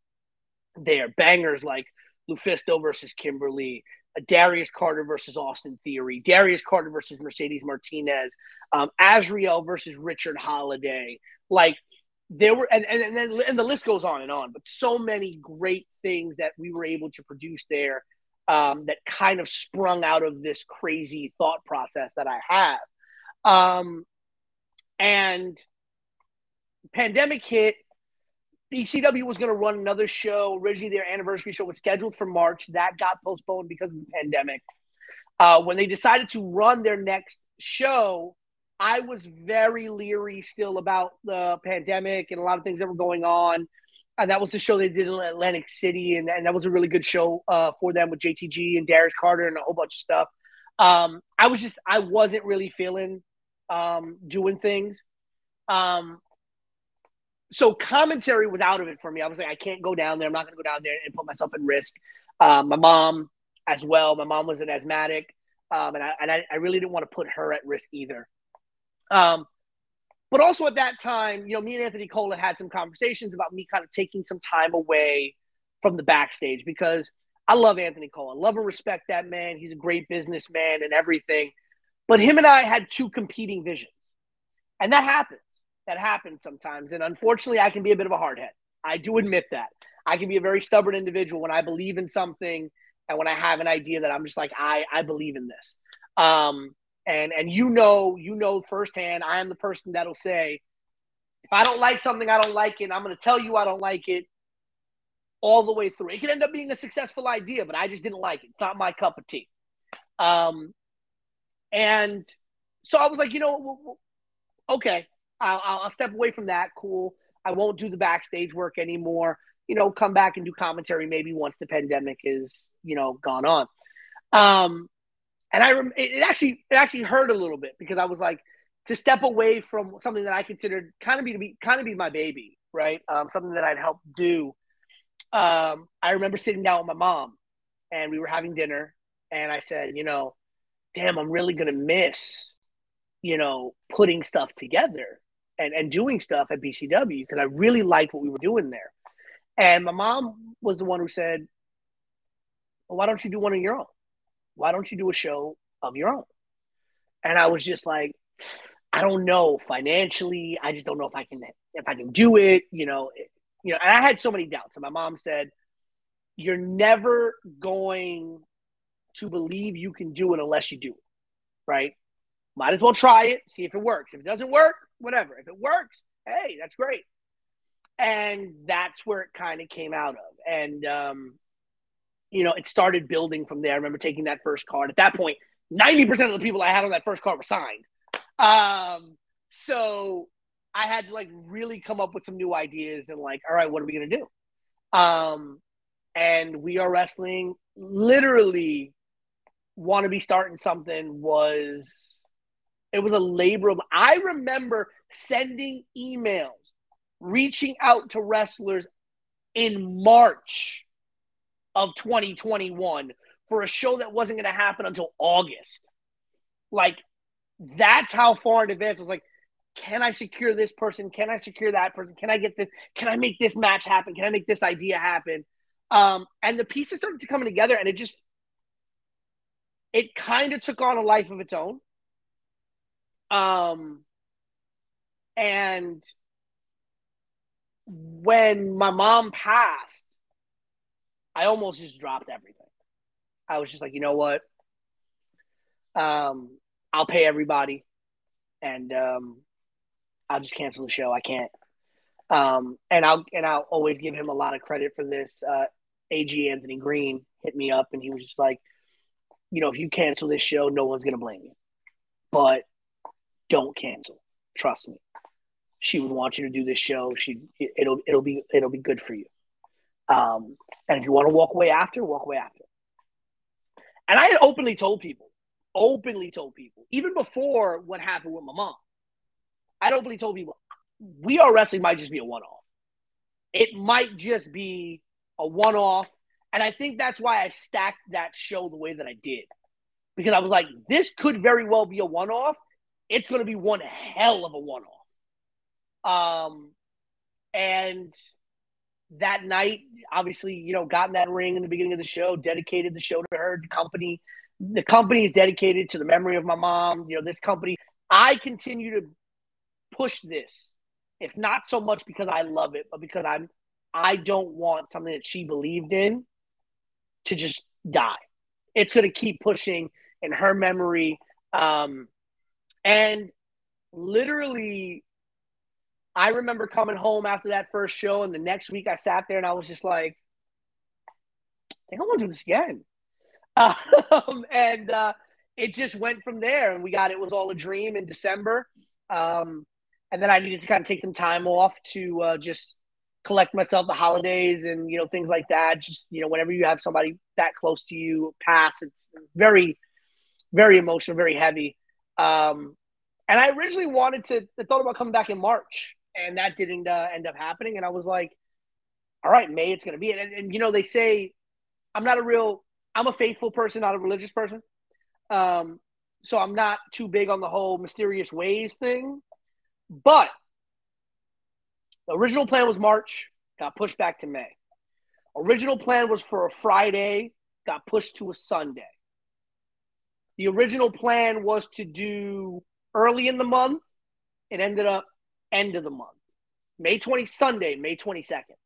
B: there. Bangers like Lufisto versus Kimber Lee Darius Carter versus Austin Theory Darius Carter versus Mercedes Martinez um, Azriel versus Richard Holliday. Like there were and, and, and then and the list goes on and on but so many great things that we were able to produce there um, that kind of sprung out of this crazy thought process that i have. Um, and pandemic hit bcw was going to run another show originally their anniversary show was scheduled for march that got postponed because of the pandemic uh, when they decided to run their next show I was very leery still about the pandemic and a lot of things that were going on. And that was the show they did in Atlantic City, and, and that was a really good show uh, for them with JTG and Darius Carter and a whole bunch of stuff. Um, I was just I wasn't really feeling um, doing things. Um, so commentary was out of it for me. I was like, I can't go down there. I'm not going to go down there and put myself at risk. Um, my mom as well. My mom was an asthmatic, um, and I and I, I really didn't want to put her at risk either. Um, but also at that time, you know, me and Anthony Cole had some conversations about me kind of taking some time away from the backstage because I love Anthony Cole. I love and respect that man. He's a great businessman and everything. But him and I had two competing visions. And that happens. That happens sometimes. And unfortunately, I can be a bit of a hardhead. I do admit that. I can be a very stubborn individual when I believe in something and when I have an idea that I'm just like, I, I believe in this. Um, and and you know you know firsthand i am the person that'll say if i don't like something i don't like it i'm going to tell you i don't like it all the way through it could end up being a successful idea but i just didn't like it it's not my cup of tea um and so i was like you know okay i'll, I'll step away from that. Cool. I won't do the backstage work anymore. You know come back and do commentary maybe once the pandemic is you know gone on. Um and I rem- it actually it actually hurt a little bit because I was like to step away from something that I considered kind of be to be kind of be my baby, right? Um, something that I'd helped do. Um, I remember sitting down with my mom, and we were having dinner, and I said, you know, damn, I'm really gonna miss, you know, putting stuff together and and doing stuff at BCW because I really liked what we were doing there. And my mom was the one who said, well, why don't you do one on your own? why don't you do a show of your own? And I was just like, I don't know financially. I just don't know if I can if I can do it. You know, you know. And I had so many doubts. And my mom said, "You're never going to believe you can do it unless you do it, right? Might as well try it, see if it works. If it doesn't work, whatever. If it works, hey, that's great." And that's where it kind of came out of. And um, you know, it started building from there. I remember taking that first card. At that point, 90% of the people I had on that first card were signed. Um, so, I had to like really come up with some new ideas and like, all right, what are we gonna do? Um, and we are wrestling literally want to be starting something was it was a labor of I remember sending emails, reaching out to wrestlers in March of 2021 for a show that wasn't going to happen until August. Like, that's how far in advance I was like, can I secure this person? Can I secure that person? Can I get this? Can I make this match happen? Can I make this idea happen? Um, and the pieces started to come together, and it just, it kind of took on a life of its own. Um, and when my mom passed, I almost just dropped everything. I was just like, you know what? Um, I'll pay everybody, and um, I'll just cancel the show. I can't. Um, and I'll and I'll always give him a lot of credit for this. Uh, Ag Anthony Green hit me up, and he was just like, you know, if you cancel this show, no one's gonna blame you, but don't cancel. Trust me. She would want you to do this show. She it'll it'll be it'll be good for you. Um, and if you want to walk away after, walk away after. And I had openly told people, openly told people, even before what happened with my mom, I openly told people, we are wrestling might just be a one off. It might just be a one off. And I think that's why I stacked that show the way that I did. Because I was like, this could very well be a one off. It's going to be one hell of a one off. Um, and that night, obviously, you know, got in that ring in the beginning of the show, dedicated the show to her. The company, the company is dedicated to the memory of my mom. You know, this company, I continue to push this, if not so much because I love it, but because I'm, I don't want something that she believed in to just die. It's going to keep pushing in her memory. Um, and literally I remember coming home after that first show, and the next week I sat there and I was just like, I think I want to do this again. <laughs> Um, and uh, it just went from there, and we got it was all a dream in December. Um, and then I needed to kind of take some time off to uh, just collect myself the holidays and you know things like that. Just you know, whenever you have somebody that close to you pass, it's very, very emotional, very heavy. Um, and I originally wanted to, I thought about coming back in March, and that didn't uh, end up happening. And I was like, all right, May, it's going to be. And, and, you know, they say I'm not a real, I'm a faithful person, not a religious person. Um, so I'm not too big on the whole mysterious ways thing. But the original plan was March, got pushed back to May. Original plan was for a Friday, got pushed to a Sunday. The original plan was to do early in the month. It ended up end of the month. May 20, Sunday, May 22nd.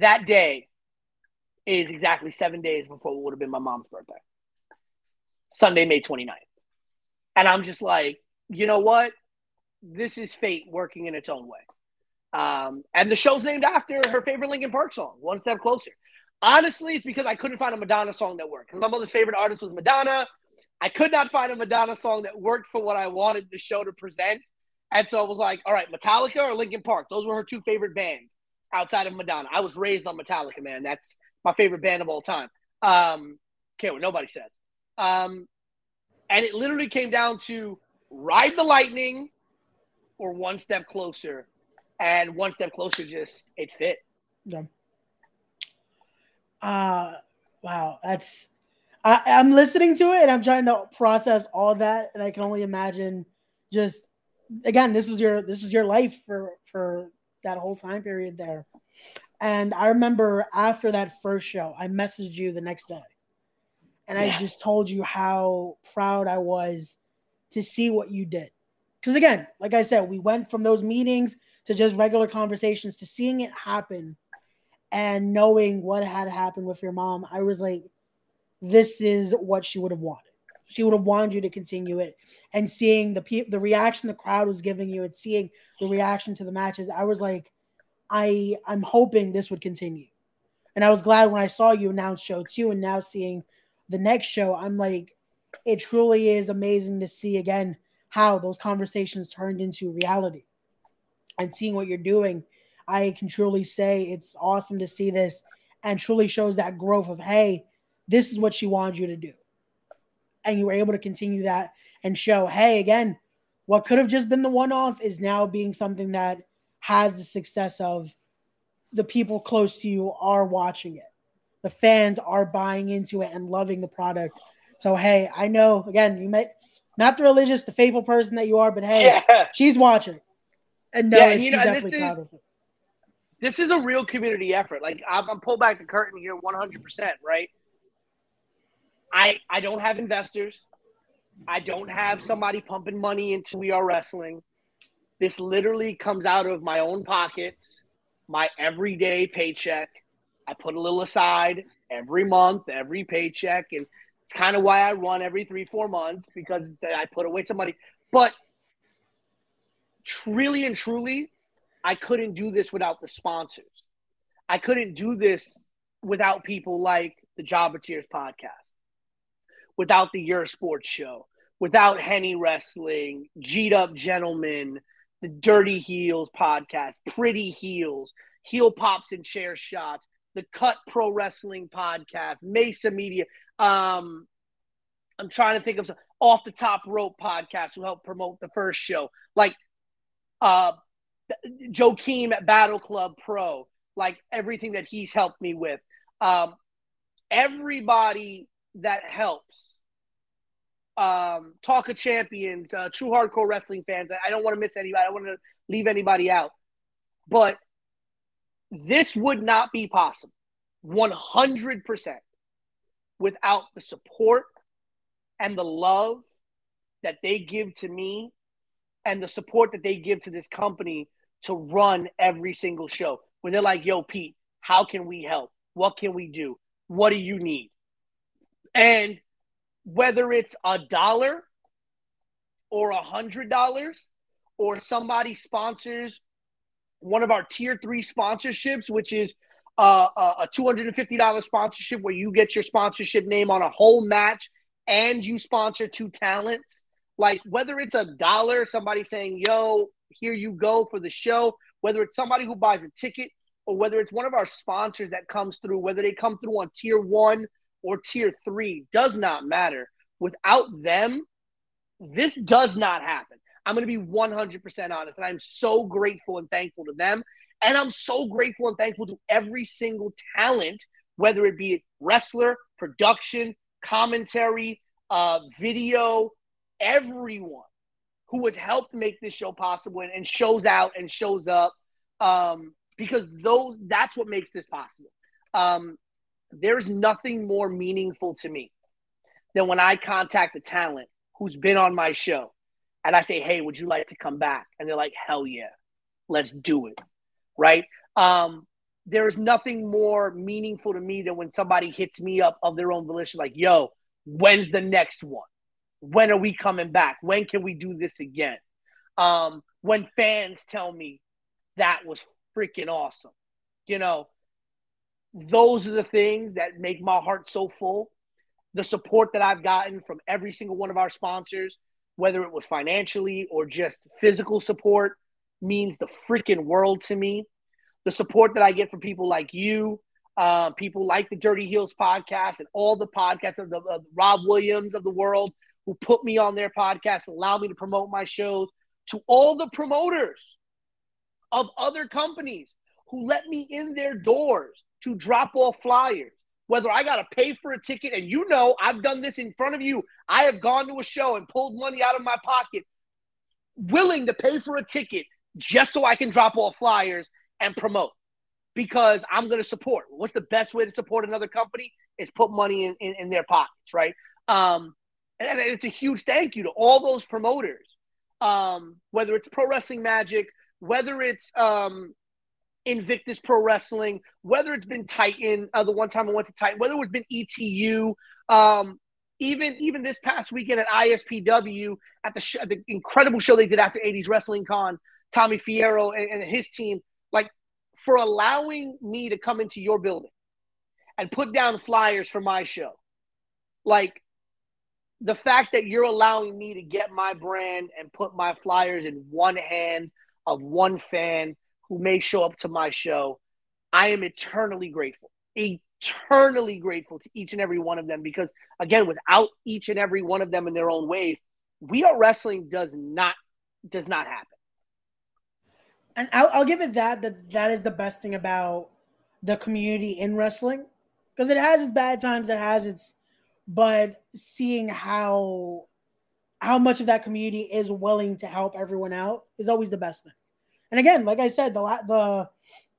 B: That day is exactly seven days before it would have been my mom's birthday. Sunday, May 29th. And I'm just like, you know what? This is fate working in its own way. Um, and the show's named after her favorite Linkin Park song, One Step Closer. Honestly, it's because I couldn't find a Madonna song that worked. My mother's favorite artist was Madonna. I could not find a Madonna song that worked for what I wanted the show to present. And so I was like, all right, Metallica or Linkin Park. Those were her two favorite bands outside of Madonna. I was raised on Metallica, man. That's my favorite band of all time. Um, care what nobody said. Um, and it literally came down to ride the lightning or one step closer. And one step closer just it fit.
A: Yeah. Uh wow, that's I, I'm listening to it and I'm trying to process all that, and I can only imagine just again, this is your this is your life for for that whole time period there. And I remember after that first show, I messaged you the next day. And yeah. I just told you how proud I was to see what you did. Because again, like I said, we went from those meetings to just regular conversations to seeing it happen and knowing what had happened with your mom. I was like, this is what she would have wanted. She would have wanted you to continue it, and seeing the pe- the reaction the crowd was giving you, and seeing the reaction to the matches, I was like, I I'm hoping this would continue, and I was glad when I saw you announce show two, and now seeing the next show, I'm like, it truly is amazing to see again how those conversations turned into reality and seeing what you're doing, I can truly say it's awesome to see this and truly shows that growth of, hey, this is what she wanted you to do. And you were able to continue that and show, hey, again, what could have just been the one off is now being something that has the success of the people close to you are watching it. The fans are buying into it and loving the product. So, hey, I know, again, you may not the religious, the faithful person that you are, but hey, yeah. she's watching. And no, yeah, and, she's know, definitely proud is, of it.
B: This is a real community effort. Like I'm, I'm pull back the curtain here 100%, right? I I don't have investors. I don't have somebody pumping money into We Are Wrestling. This literally comes out of my own pockets, my everyday paycheck. I put a little aside every month, every paycheck, and it's kind of why I run every three, four months because I put away some money. But truly and truly, I couldn't do this without the sponsors. I couldn't do this without people like the Jobbeteers podcast, without the Your Sports Show, without Henny Wrestling, G'd Up Gentlemen, the Dirty Heels podcast, Pretty Heels, Heel Pops and Chair Shots, the Cut Pro Wrestling podcast, Mesa Media. Um, I'm trying to think of some off the top rope podcast who helped promote the first show. Like uh Joakim at Battle Club Pro, like everything that he's helped me with. Um, everybody that helps um, Talk of Champions, uh, True Hardcore Wrestling fans. I don't want to miss anybody. I don't want to leave anybody out. But this would not be possible 100% without the support and the love that they give to me and the support that they give to this company to run every single show. When they're like, yo, Pete, how can we help? What can we do? What do you need? And whether it's a dollar or a hundred dollars or somebody sponsors one of our tier three sponsorships, which is uh, a $250 sponsorship where you get your sponsorship name on a whole match and you sponsor two talents. Like whether it's a dollar, somebody saying, yo, here you go for the show, whether it's somebody who buys a ticket or whether it's one of our sponsors that comes through, whether they come through on tier one or tier three, does not matter. Without them, this does not happen. I'm going to be 100% honest. And I'm so grateful and thankful to them. And I'm so grateful and thankful to every single talent, whether it be wrestler, production, commentary, uh, video, everyone who has helped make this show possible and, and shows out and shows up um, because those that's what makes this possible. Um, there's nothing more meaningful to me than when I contact the talent who's been on my show and I say, "Hey, would you like to come back?" And they're like, "Hell yeah, let's do it." Right? Um, there is nothing more meaningful to me than when somebody hits me up of their own volition, like, "Yo, when's the next one? When are we coming back? When can we do this again?" Um, when fans tell me that was freaking awesome, you know, those are the things that make my heart so full. The support that I've gotten from every single one of our sponsors, whether it was financially or just physical support, means the freaking world to me. The support that I get from people like you, uh, people like the Dirty Heels podcast and all the podcasts of the Rob Williams of the world who put me on their podcast, allow me to promote my shows, to all the promoters of other companies who let me in their doors to drop off flyers. Whether I got to pay for a ticket, and you know, I've done this in front of you. I have gone to a show and pulled money out of my pocket, willing to pay for a ticket just so I can drop off flyers and promote because I'm going to support. What's the best way to support another company? Is put money in, in, in their pockets, right? Um, and it's a huge thank you to all those promoters, um, whether it's Pro Wrestling Magic, whether it's um, Invictus Pro Wrestling, whether it's been Titan, uh, the one time I went to Titan, whether it's been ETU, um, even even this past weekend at ISPW at the, sh- the incredible show they did after 80s Wrestling Con, Tommy Fierro and, and his team, like for allowing me to come into your building and put down flyers for my show. Like the fact that you're allowing me to get my brand and put my flyers in one hand of one fan who may show up to my show, I am eternally grateful. Eternally grateful to each and every one of them because, again, without each and every one of them in their own ways, We Are Wrestling does not does not happen.
A: And I'll, I'll give it that that that is the best thing about the community in wrestling because it has its bad times, it has its, but seeing how how much of that community is willing to help everyone out is always the best thing. And again, like I said, the la- the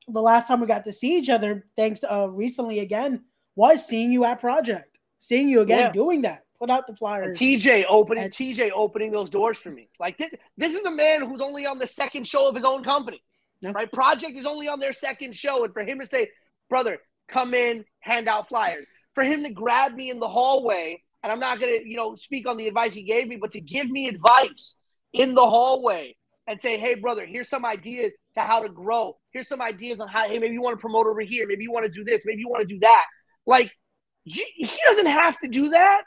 A: the last time we got to see each other, thanks uh recently again, was seeing you at Project, seeing you again
B: Yeah.
A: doing that, put out the
B: And
A: flyers.
B: TJ opening
A: And-
B: TJ opening those doors for me. Like this, this is a man who's only on the second show of his own company. Right? Project is only on their second show. And for him to say, brother, come in, hand out flyers. For him to grab me in the hallway, and I'm not gonna, you know, speak on the advice he gave me, but to give me advice in the hallway and say, hey, brother, here's some ideas to how to grow. Here's some ideas on how, hey, maybe you want to promote over here. Maybe you want to do this. Maybe you want to do that. Like, he doesn't have to do that,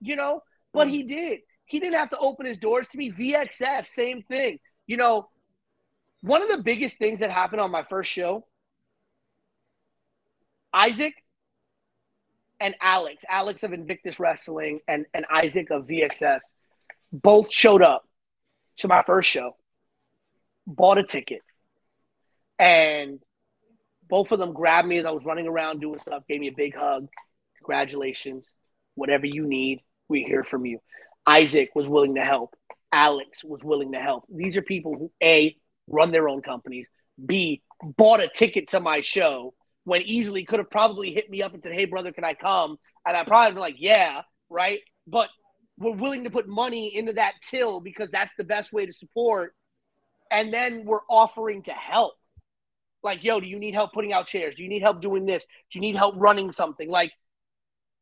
B: you know, but he did. He didn't have to open his doors to me. VXS, same thing. You know, one of the biggest things that happened on my first show, Isaac and Alex, Alex of Invictus Wrestling and, and Isaac of VXS, both showed up to my first show, bought a ticket, and both of them grabbed me as I was running around doing stuff, gave me a big hug. Congratulations. Whatever you need, we hear from you. Isaac was willing to help. Alex was willing to help. These are people who A, run their own companies, B, bought a ticket to my show when easily could have probably hit me up and said, Hey, brother, can I come? And I probably been like, Yeah, right. But we're willing to put money into that till because that's the best way to support. And then we're offering to help. Like, yo, do you need help putting out chairs? Do you need help doing this? Do you need help running something? Like,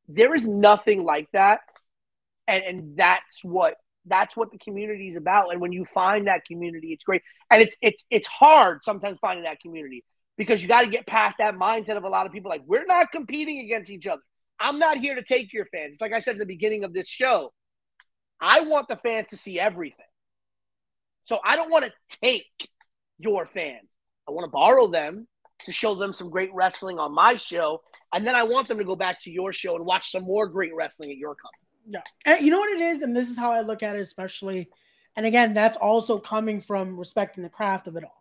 B: there is nothing like that. And and that's what that's what the community is about. And when you find that community, it's great. And it's it's it's hard sometimes finding that community because you got to get past that mindset of a lot of people like we're not competing against each other. I'm not here to take your fans. It's like I said in the beginning of this show. I want the fans to see everything. So I don't want to take your fans. I want to borrow them to show them some great wrestling on my show, and then I want them to go back to your show and watch some more great wrestling at your company.
A: Yeah. And you know what it is? And this is how I look at it, especially. And again, that's also coming from respecting the craft of it all.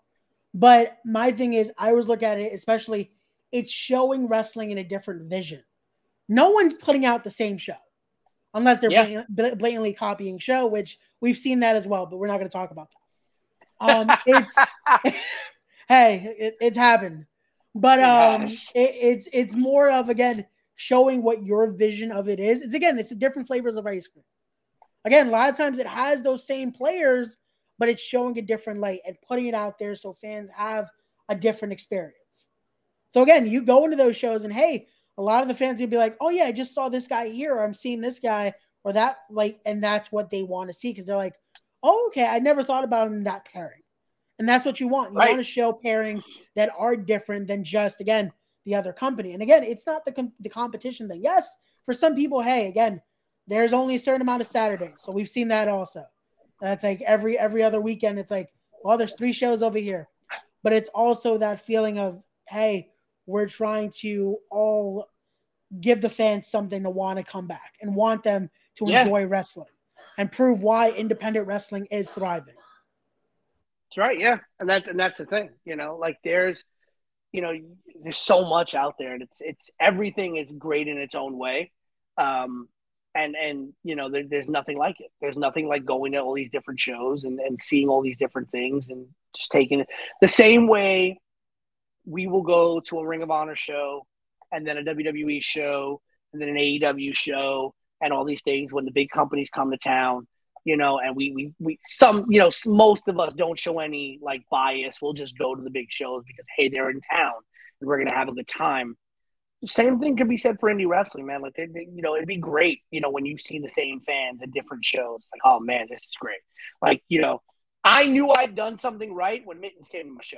A: But my thing is, I always look at it, especially, it's showing wrestling in a different vision. No one's putting out the same show unless they're
B: Yeah.
A: blatant- blatantly copying show, which we've seen that as well, but we're not going to talk about that. Um, <laughs> it's <laughs> hey, it, it's happened, but um, it, it's it's more of again showing what your vision of it is. It's again, it's different flavors of ice cream. Again, a lot of times it has those same players, but it's showing a different light and putting it out there so fans have a different experience. So again, you go into those shows and hey, a lot of the fans will be like, "Oh yeah, I just saw this guy here, or I'm seeing this guy, or that." Like, and that's what they want to see because they're like, "Oh, okay, I never thought about him that pairing," and that's what you want. You
B: Right.
A: want to show pairings that are different than just again the other company. And again, it's not the com- the competition thing. Yes, for some people, hey, again, there's only a certain amount of Saturdays, so we've seen that also. That's like every every other weekend. It's like, well, there's three shows over here, but it's also that feeling of, hey, we're trying to all give the fans something to want to come back and want them to
B: Yeah.
A: enjoy wrestling and prove why independent wrestling is thriving.
B: That's right, yeah, and that's and that's the thing, you know. Like there's, you know, there's so much out there, and it's it's everything is great in its own way, um, and and you know, there, there's nothing like it. There's nothing like going to all these different shows and and seeing all these different things and just taking it the same way. We will go to a Ring of Honor show, and then a WWE show, and then an AEW show, and all these things when the big companies come to town you know, and we we we some you know most of us don't show any like bias. We'll just go to the big shows because hey, they're in town and we're gonna have a good time. Same thing could be said for indie wrestling, man. Like they, they- you know, it'd be great, you know, when you see the same fans at different shows. Like, oh man, this is great. Like, you know, I knew I'd done something right when Mittens came to my show.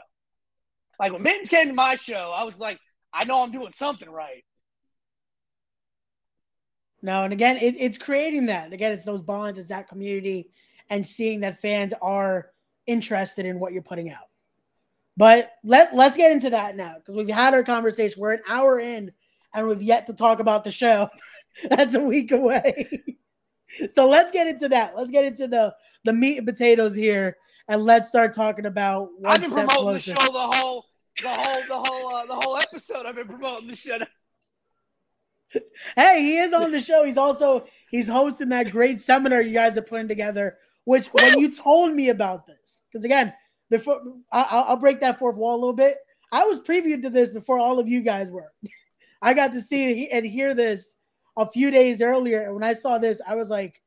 B: Like when Mittens came to my show, I was like, I know I'm doing something right.
A: No, and again, it, it's creating that. Again, it's those bonds, it's that community, and seeing that fans are interested in what you're putting out. But let let's get into that now because we've had our conversation. We're an hour in, and we've yet to talk about the show. <laughs> That's a week away. <laughs> so let's get into that. Let's get into the the meat and potatoes here, and let's start talking about.
B: I've been promoting closer. the show the whole the whole the whole uh, the whole episode. I've been promoting the show.
A: hey, he is on the show. He's also he's hosting that great seminar you guys are putting together. Which when you told me about this, because again, before I, will break that fourth wall a little bit. I was previewed to this before all of you guys were. <laughs> I got to see and hear this a few days earlier. And when I saw this, I was like,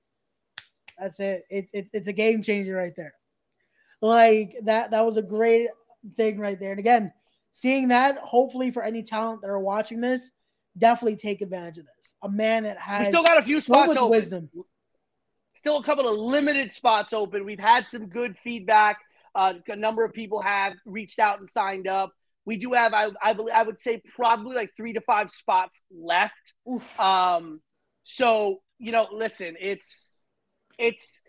A: that's it. It's it's it's a game changer right there. Like that that was a great thing right there. And again, seeing that, hopefully for any talent that are watching this, definitely take advantage of this. A man that has
B: we still got a few spots
A: open. wisdom.
B: Still a couple of limited spots open. We've had some good feedback. Uh, a number of people have reached out and signed up. We do have, I, I believe, I would say probably like three to five spots left. Oof. Um, so you know, listen, it's it's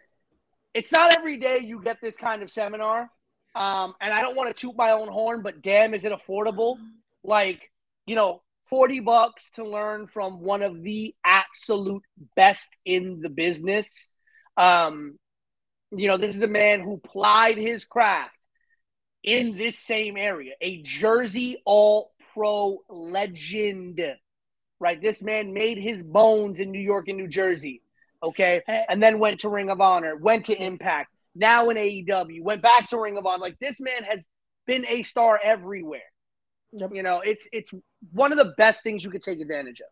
B: it's not every day you get this kind of seminar. Um, and I don't want to toot my own horn, but damn, is it affordable? Like, you know, 40 bucks to learn from one of the absolute best in the business. Um, you know, this is a man who plied his craft in this same area, a Jersey All Pro legend, right? This man made his bones in New York and New Jersey, okay? And then went to Ring of Honor, went to Impact, now in AEW, went back to Ring of Honor. Like this man has been a star everywhere. Yep. You know, it's it's one of the best things you could take advantage of.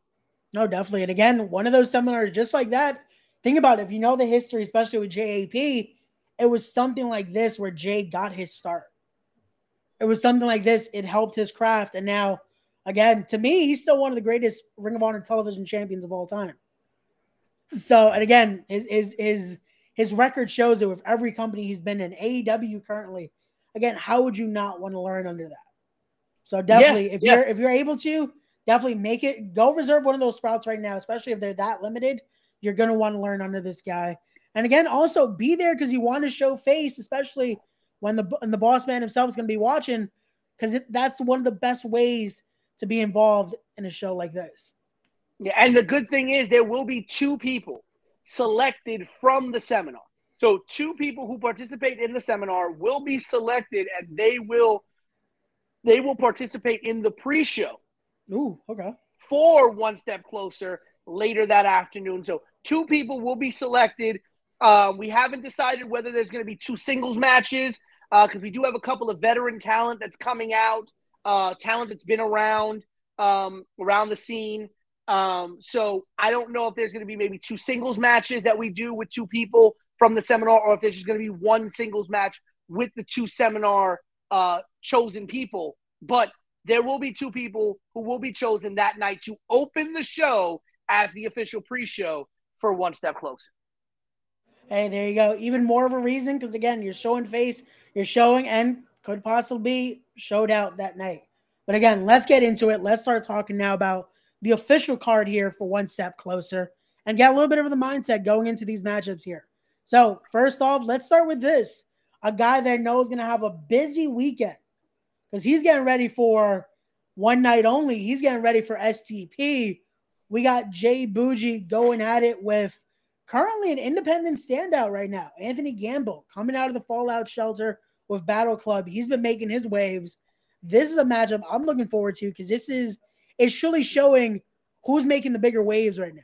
A: No, definitely. And again, one of those seminars just like that. Think about it. If you know the history, especially with JAP, it was something like this where Jay got his start it was something like this. It helped his craft. And now, again, to me, he's still one of the greatest Ring of Honor television champions of all time. So, and again, his his his, his record shows it with every company he's been in. AEW currently. Again, how would you not want to learn under that? So definitely, yeah, if yeah. you're if you're able to, definitely make it. Go reserve one of those sprouts right now, especially if they're that limited. You're gonna want to learn under this guy. And again, also be there because you want to show face, especially when the and the boss man himself is going to be watching because that's one of the best ways to be involved in a show like this.
B: Yeah, and the good thing is there will be two people selected from the seminar. So two people who participate in the seminar will be selected and they will they will participate in the pre-show.
A: Ooh, okay.
B: For one step closer later that afternoon. So two people will be selected. Um, we haven't decided whether there's going to be two singles matches because uh, we do have a couple of veteran talent that's coming out, uh, talent that's been around um, around the scene. Um, so I don't know if there's going to be maybe two singles matches that we do with two people from the seminar, or if there's just going to be one singles match with the two seminar uh, chosen people. But there will be two people who will be chosen that night to open the show as the official pre-show for One Step Closer.
A: Hey, there you go. Even more of a reason because again, you're showing face you're showing and could possibly be showed out that night. But again, let's get into it. Let's start talking now about the official card here for one step closer and get a little bit of the mindset going into these matchups here. So, first off, let's start with this a guy that knows going to have a busy weekend because he's getting ready for one night only. He's getting ready for STP. We got Jay Bougie going at it with currently an independent standout right now. Anthony Gamble coming out of the Fallout shelter with Battle Club. He's been making his waves. This is a matchup I'm looking forward to because this is it's surely showing who's making the bigger waves right now.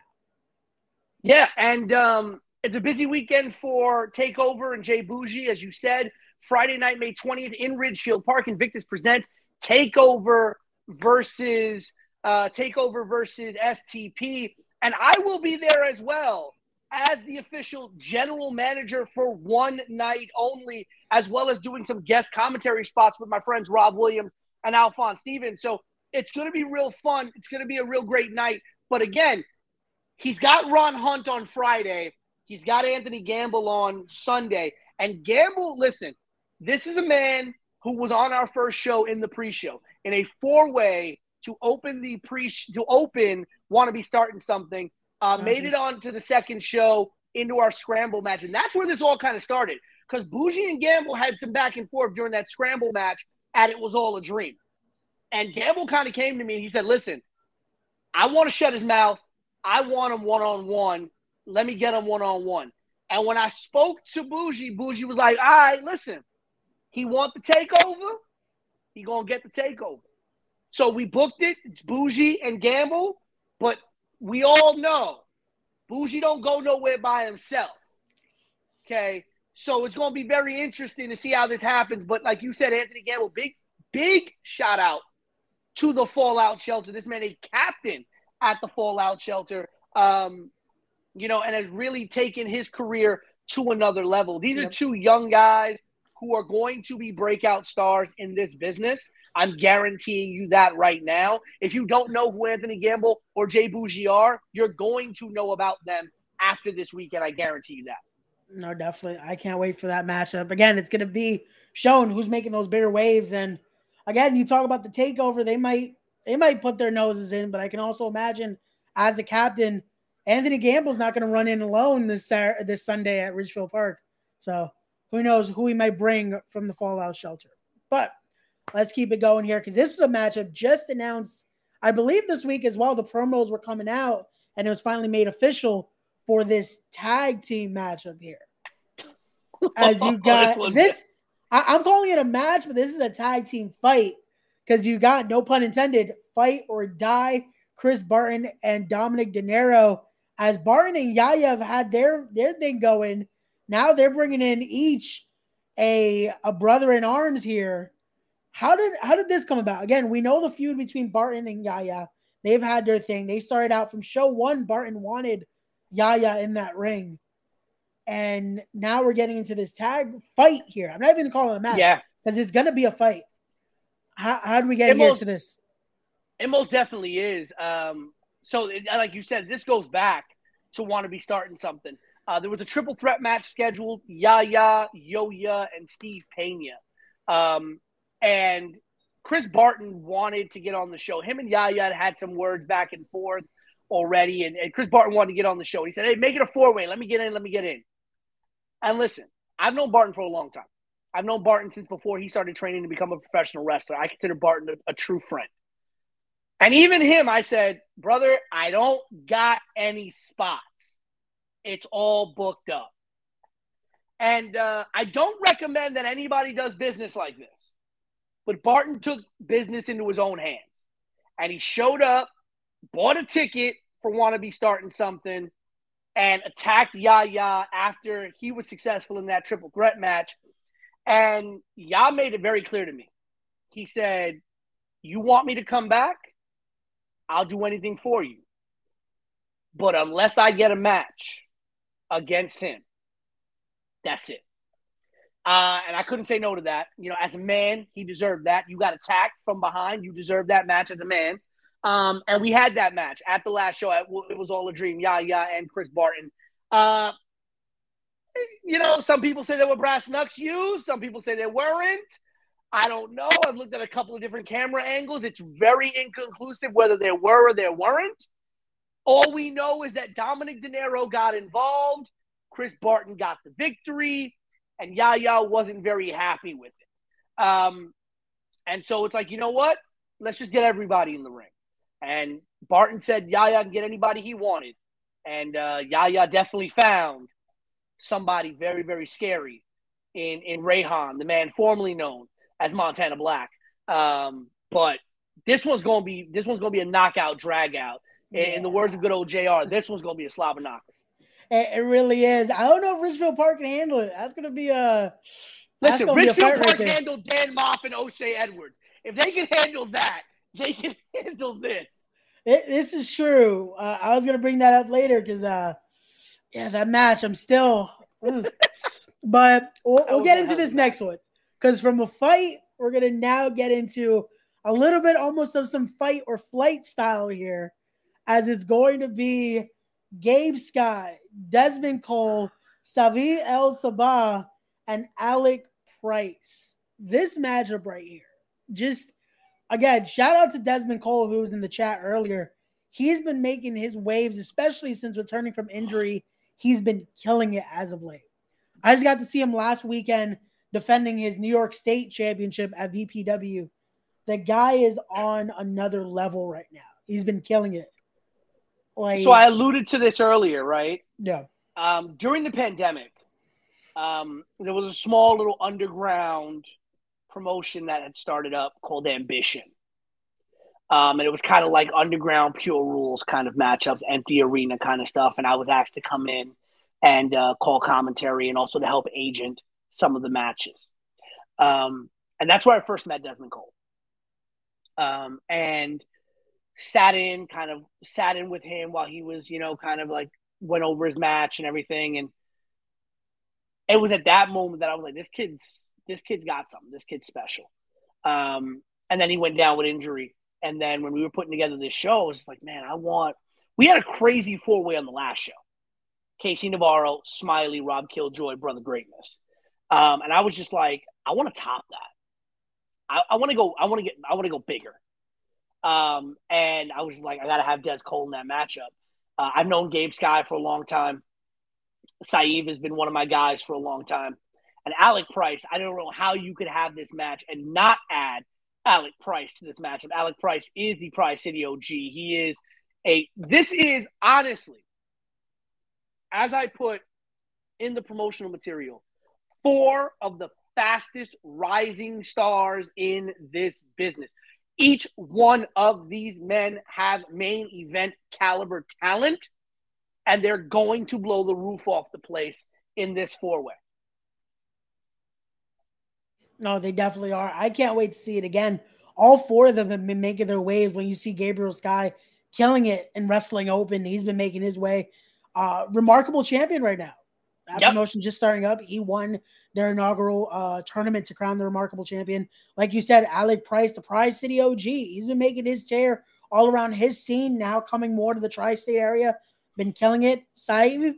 B: Yeah, and um, it's a busy weekend for Takeover and Jay Bougie, as you said. Friday night, May 20th in Ridgefield Park. Invictus presents Takeover versus uh, Takeover versus STP, and I will be there as well as the official general manager for one night only, as well as doing some guest commentary spots with my friends Rob Williams and Alphonse Stevens. So it's going to be real fun. It's going to be a real great night. But again, he's got Ron Hunt on Friday. He's got Anthony Gamble on Sunday. And Gamble, listen, this is a man who was on our first show in the pre-show in a four-way to open the pre to open want to be starting something uh, made it on to the second show into our scramble match. And that's where this all kind of started because Bougie and Gamble had some back and forth during that scramble match, and it was all a dream. And Gamble kind of came to me and he said, Listen, I want to shut his mouth. I want him one on one. Let me get him one on one. And when I spoke to Bougie, Bougie was like, All right, listen, he want the takeover. He gonna get the takeover. So we booked it. It's Bougie and Gamble, but we all know Bougie don't go nowhere by himself. Okay. So it's going to be very interesting to see how this happens. But like you said, Anthony Gamble, big, big shout out to the Fallout Shelter. This man, a captain at the Fallout Shelter, um, you know, and has really taken his career to another level. These yep. are two young guys who are going to be breakout stars in this business. I'm guaranteeing you that right now. If you don't know who Anthony Gamble or Jay Bougie are, you're going to know about them after this weekend. I guarantee you that.
A: No, definitely. I can't wait for that matchup. Again, it's going to be shown who's making those bigger waves. And again, you talk about the takeover, they might they might put their noses in, but I can also imagine as a captain, Anthony Gamble's not going to run in alone this Saturday, this Sunday at Ridgefield Park. So who knows who he might bring from the Fallout Shelter. But let's keep it going here because this is a matchup just announced, I believe, this week as well. The promos were coming out and it was finally made official for this tag team matchup here. As you <laughs> got this, I, am calling it a match, but this is a tag team fight because you got no pun intended, fight or die. Chris Barton and Dominic De Niro, as Barton and Yaya have had their their thing going. Now they're bringing in each a a brother in arms here how did how did this come about? Again, we know the feud between Barton and Yaya. They've had their thing. They started out from show one. Barton wanted Yaya in that ring, and now we're getting into this tag fight here. I'm not even calling it a match, yeah, because it's gonna be a fight. How how do we get it here most, to this?
B: It most definitely is. Um, so, like you said, this goes back to want to be starting something. Uh, there was a triple threat match scheduled: Yaya, Yoya, and Steve Pena. Um, and Chris Barton wanted to get on the show. Him and Yaya had some words back and forth already, and, and Chris Barton wanted to get on the show. He said, "Hey, make it a four way. Let me get in. Let me get in." And listen, I've known Barton for a long time. I've known Barton since before he started training to become a professional wrestler. I consider Barton a, a true friend. And even him, I said, brother, I don't got any spots. It's all booked up. And uh, I don't recommend that anybody does business like this. But Barton took business into his own hands. And he showed up, bought a ticket for Wannabe starting something, and attacked Yaya after he was successful in that triple threat match. And Ya made it very clear to me. He said, You want me to come back? I'll do anything for you. But unless I get a match against him, that's it. Uh, and I couldn't say no to that. You know, as a man, he deserved that. You got attacked from behind. You deserved that match as a man. Um, and we had that match at the last show. At, it was all a dream. Yeah, and Chris Barton. Uh, you know, some people say there were brass knucks used. Some people say there weren't. I don't know. I've looked at a couple of different camera angles. It's very inconclusive whether there were or there weren't. All we know is that Dominic De Niro got involved. Chris Barton got the victory and Yaya wasn't very happy with it. Um, and so it's like, you know what? Let's just get everybody in the ring. And Barton said Yaya can get anybody he wanted. And uh, Yaya definitely found somebody very, very scary in, in Rayhan, the man formerly known as Montana Black. Um, but this one's gonna be this one's gonna be a knockout drag out. Yeah. In the words of good old JR, this one's gonna be a slobber knocker.
A: It, it, really is. I don't know if Ridgefield Park can handle it. That's gonna be a
B: listen. Ridgefield Park right handled Dan Maff and O'Shea Edwards. If they can handle that, they can <laughs> handle this.
A: It, this is true. Uh, I was gonna bring that up later because, uh, yeah, that match. I'm still, mm. <laughs> but we'll, we'll get into this next one because from a fight, we're gonna now get into a little bit almost of some fight or flight style here, as it's going to be Gabe Sky, Desmond Cole, Saieve Al Sabah, and Alec Price. This matchup right here, just again, shout out to Desmond Cole, who was in the chat earlier. he's been making his waves, especially since returning from injury. He's been killing it as of late. I just got to see him last weekend defending his New York State championship at VPW. The guy is on another level right now. He's been killing it.
B: Like, so I alluded to this earlier, right?
A: Yeah.
B: Um, during the pandemic, um, there was a small little underground promotion that had started up called Ambition. Um, and it was kind of like underground pure rules kind of matchups, empty arena kind of stuff. And I was asked to come in and uh, call commentary and also to help agent some of the matches. Um, and that's where I first met Desmond Cole. Um, and sat in, kind of sat in with him while he was, you know, kind of like went over his match and everything. And it was at that moment that I was like, this kid's this kid's got something. This kid's special. Um, and then he went down with injury. And then when we were putting together this show, it was like, man, I want. We had a crazy four way on the last show. KC Navarro, Smiley, Rob Killjoy, Brother Greatness. Um, and I was just like, I want to top that. I, I want to go. I want to get. I want to go bigger. Um, and I was like, I got to have Des Cole in that matchup. Uh, I've known Gabe Sky for a long time. Saeed has been one of my guys for a long time. And Alec Price, I don't know how you could have this match and not add Alec Price to this matchup. Alec Price is the Prize City OG. He is a, this is honestly, as I put in the promotional material, four of the fastest rising stars in this business. Each one of these men have main event caliber talent, and they're going to blow the roof off the place in this four way.
A: No, they definitely are. I can't wait to see it again. All four of them have been making their waves. When you see Gabriel Sky killing it in wrestling open, he's been making his way. Uh, remarkable champion right now. That yep. promotion just starting up. He won their inaugural uh, tournament to crown the remarkable champion. Like you said, Alec Price, the Prize City OG. He's been making his tear all around his scene. Now coming more to the tri-state area, been killing it. Saeed,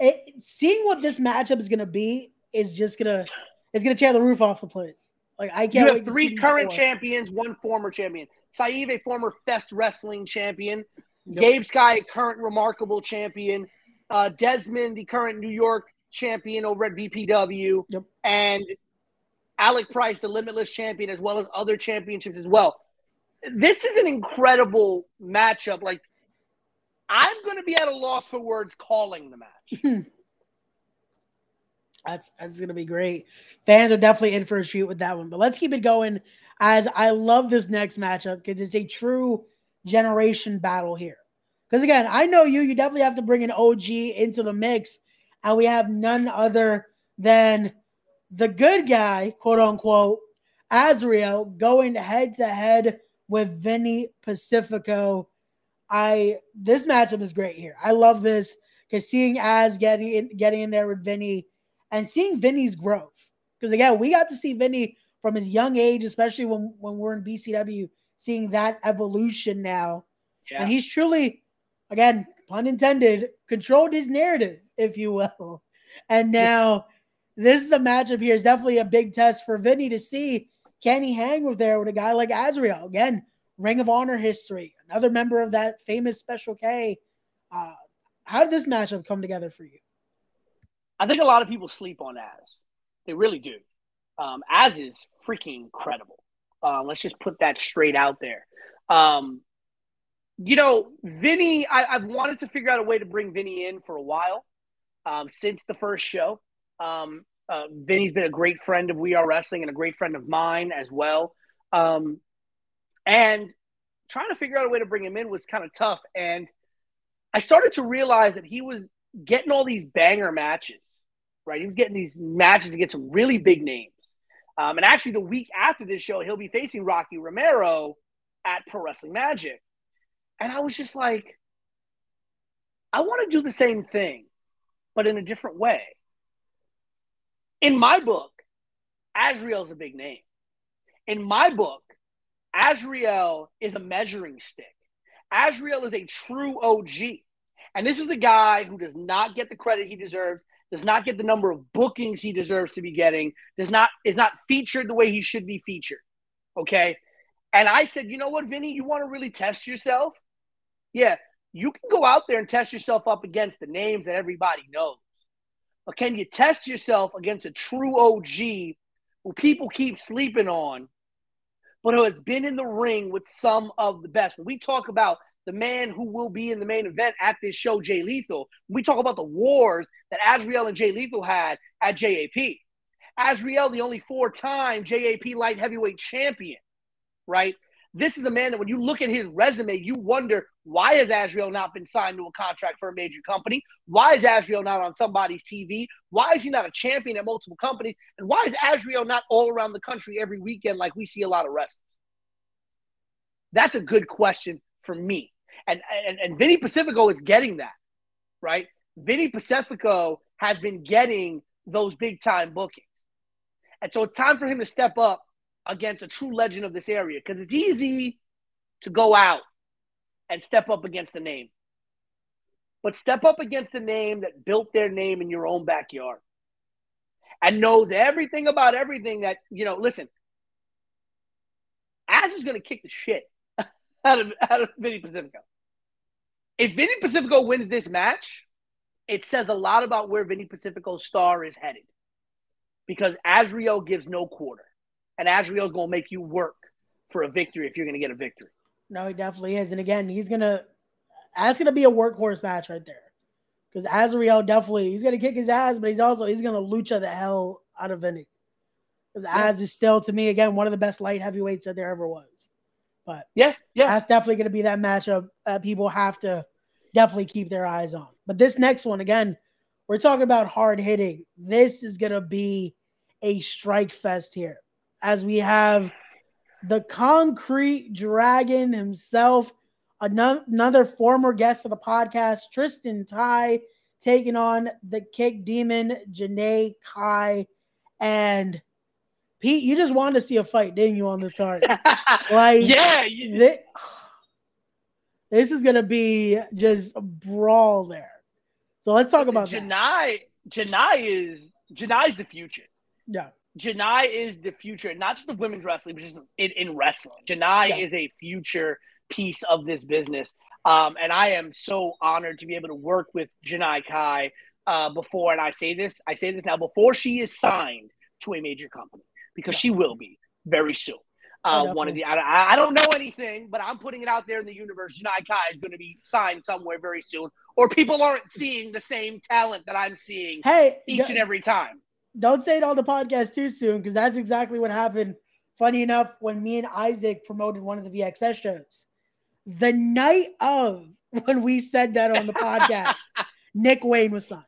A: it, seeing what this matchup is going to be is just gonna is gonna tear the roof off the place. Like I can't.
B: You have three current four. champions, one former champion. Saeed, a former Fest Wrestling champion. Gabe Sky, a current remarkable champion. Uh, Desmond, the current New York champion over at VPW.
A: Yep.
B: And Alec Price, the Limitless champion, as well as other championships as well. This is an incredible matchup. Like, I'm going to be at a loss for words calling the match. <laughs>
A: That's that's gonna be great. Fans are definitely in for a treat with that one. But let's keep it going as I love this next matchup because it's a true generation battle here. Because again, I know you, you definitely have to bring an OG into the mix, and we have none other than the good guy, quote unquote, Azrael, going head to head with Vinny Pacifico. I this matchup is great here. I love this because seeing Az getting in, getting in there with Vinny and seeing Vinny's growth. Because again, we got to see Vinny from his young age, especially when when we're in BCW, seeing that evolution now. Yeah. And he's truly, again, pun intended, controlled his narrative, if you will. And now this is a matchup here. is definitely a big test for Vinny to see can he hang with there with a guy like Azrael? Again, Ring of Honor history, another member of that famous Special K. Uh, how did this matchup come together for you?
B: I think a lot of people sleep on Az. They really do. Um, Az is freaking incredible. Uh, let's just put that straight out there. Um, you know, Vinny, I, have wanted to figure out a way to bring Vinny in for a while um, since the first show. Um, uh, Vinny's been a great friend of We Are Wrestling and a great friend of mine as well. Um, and trying to figure out a way to bring him in was kind of tough. And I started to realize that he was getting all these banger matches right? He was getting these matches against some really big names. Um, and actually, the week after this show, he'll be facing Rocky Romero at Pro Wrestling Magic. And I was just like, I want to do the same thing, but in a different way. In my book, Azrael's a big name. In my book, Azrael is a measuring stick. Azrael is a true OG. And this is a guy who does not get the credit he deserves does not get the number of bookings he deserves to be getting, does not is not featured the way he should be featured. Okay. And I said, you know what, Vinny, you want to really test yourself? Yeah, you can go out there and test yourself up against the names that everybody knows. But can you test yourself against a true OG who people keep sleeping on, but who has been in the ring with some of the best? When we talk about the man who will be in the main event at this show, Jay Lethal, we talk about the wars that Azrael and Jay Lethal had at JAP. Azrael, the only four time JAP light heavyweight champion, right? This is a man that when you look at his resume, you wonder why has Azrael not been signed to a contract for a major company? Why is Azrael not on somebody's TV? Why is he not a champion at multiple companies? And why is Azrael not all around the country every weekend like we see a lot of wrestlers? That's a good question for me. And, and, and Vinny Pacifico is getting that, right? Vinny Pacifico has been getting those big time bookings. And so it's time for him to step up against a true legend of this area because it's easy to go out and step up against a name. But step up against a name that built their name in your own backyard and knows everything about everything that, you know, listen, Az is going to kick the shit <laughs> out of, out of Vinny Pacifico. If Vinny Pacifico wins this match, it says a lot about where Vinny Pacifico's star is headed because Azrael gives no quarter and Azrael's going to make you work for a victory if you're going to get a victory.
A: No, he definitely is. And again, he's going to, that's going to be a workhorse match right there. Because Azrael definitely, he's going to kick his ass, but he's also, he's going to lucha the hell out of Vinny. Because yeah. Az is still, to me, again, one of the best light heavyweights that there ever was. But
B: yeah, yeah,
A: that's definitely going to be that matchup that people have to definitely keep their eyes on. But this next one, again, we're talking about hard hitting. This is going to be a strike fest here as we have the concrete dragon himself, another former guest of the podcast, Tristan Ty, taking on the kick demon, Janai Kai. And Pete, you just wanted to see a fight, didn't you, on this card? <laughs>
B: like, yeah.
A: This, this is going to be just a brawl there. So let's talk Listen, about
B: Janai. That. Janai is Janai's the future.
A: Yeah.
B: Janai is the future, not just of women's wrestling, but just in, in wrestling. Janai yeah. is a future piece of this business. Um, and I am so honored to be able to work with Janai Kai uh, before, and I say this, I say this now, before she is signed to a major company, because she will be very soon. Uh, one of the I, I, don't know anything, but I'm putting it out there in the universe. Janai Kai is going to be signed somewhere very soon, or people aren't seeing the same talent that I'm seeing.
A: Hey,
B: each and every time
A: don't say it on the podcast too soon because that's exactly what happened. Funny enough, when me and Isaac promoted one of the VXS shows, the night of <laughs> when we said that on the podcast, <laughs> Nick Wayne was signed.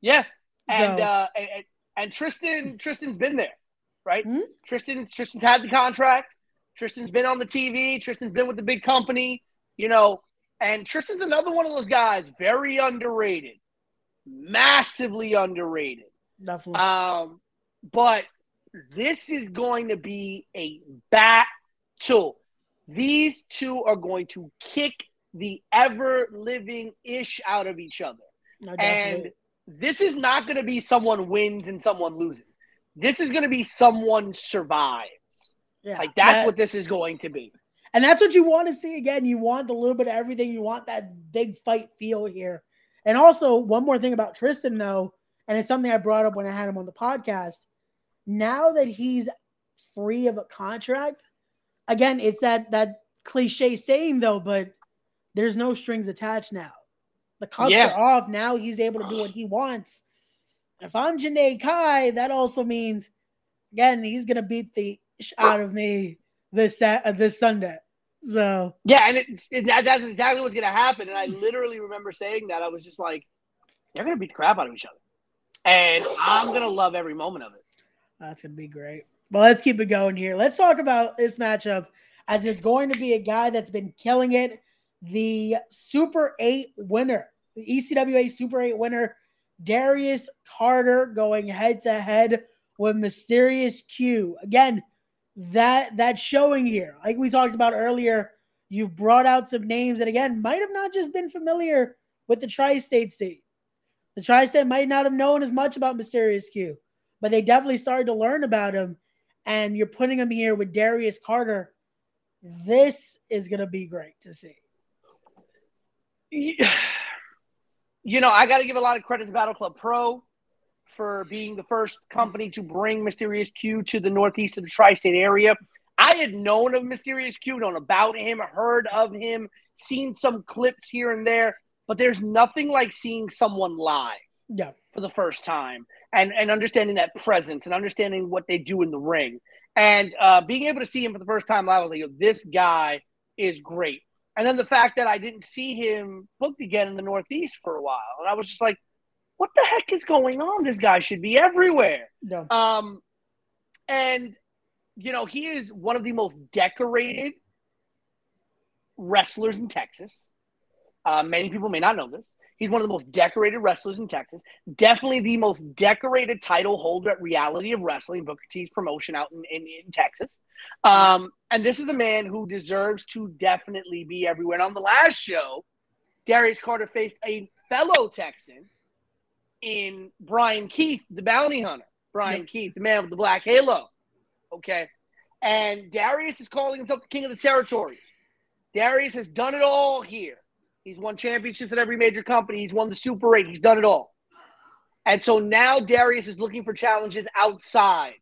B: Yeah, and, so, uh, and and Tristan Tristan's been there, right? Hmm? Tristan Tristan's had the contract. Tristan's been on the TV. Tristan's been with the big company, you know. And Tristan's another one of those guys, very underrated, massively underrated.
A: Definitely.
B: Um, but this is going to be a battle. These two are going to kick the ever living ish out of each other. No, and this is not going to be someone wins and someone loses. This is going to be someone survives. Yeah, like that's that, what this is going to be.
A: And that's what you want to see again. You want a little bit of everything. You want that big fight feel here. And also, one more thing about Tristan, though, and it's something I brought up when I had him on the podcast. Now that he's free of a contract, again, it's that that cliche saying though, but there's no strings attached now. The cuffs yeah. are off. Now he's able to do what he wants. If I'm Janai Kai, that also means again he's gonna beat the out of me this uh, this Sunday. So
B: yeah, and it's it, that, that's exactly what's gonna happen. And I literally remember saying that. I was just like, they're gonna beat the crap out of each other and I'm gonna love every moment of it.
A: That's gonna be great. Well, let's keep it going here. Let's talk about this matchup as it's going to be a guy that's been killing it. The Super 8 winner, the ECWA Super 8 winner, Darius Carter going head to head with Mysterious Q. Again, that that showing here, like we talked about earlier, you've brought out some names that again might have not just been familiar with the tri-state state. The Tri-State might not have known as much about Mysterious Q, but they definitely started to learn about him. And you're putting him here with Darius Carter. This is going to be great to see.
B: You know, I got to give a lot of credit to Battle Club Pro for being the first company to bring Mysterious Q to the northeast of the tri-state area. I had known of Mysterious Q, known about him, heard of him, seen some clips here and there, but there's nothing like seeing someone live.
A: Yeah.
B: For the first time and and understanding that presence and understanding what they do in the ring and uh, being able to see him for the first time live, I was like, this guy is great. And then the fact that I didn't see him booked again in the Northeast for a while, and I was just like, what the heck is going on? This guy should be everywhere.
A: No.
B: Um, and you know, he is one of the most decorated wrestlers in Texas. Uh, many people may not know this. He's one of the most decorated wrestlers in Texas. Definitely the most decorated title holder at Reality of Wrestling, Booker T's promotion out in, in, in Texas. Um, and this is a man who deserves to definitely be everywhere. And on the last show, Darius Carter faced a fellow Texan in Bryan Keith, the bounty hunter. Brian. Keith, the man with the black halo. Okay. And Darius is calling himself the king of the territories. Darius has done it all here. He's won championships at every major company. He's won the Super 8. He's done it all. And so now Darius is looking for challenges outside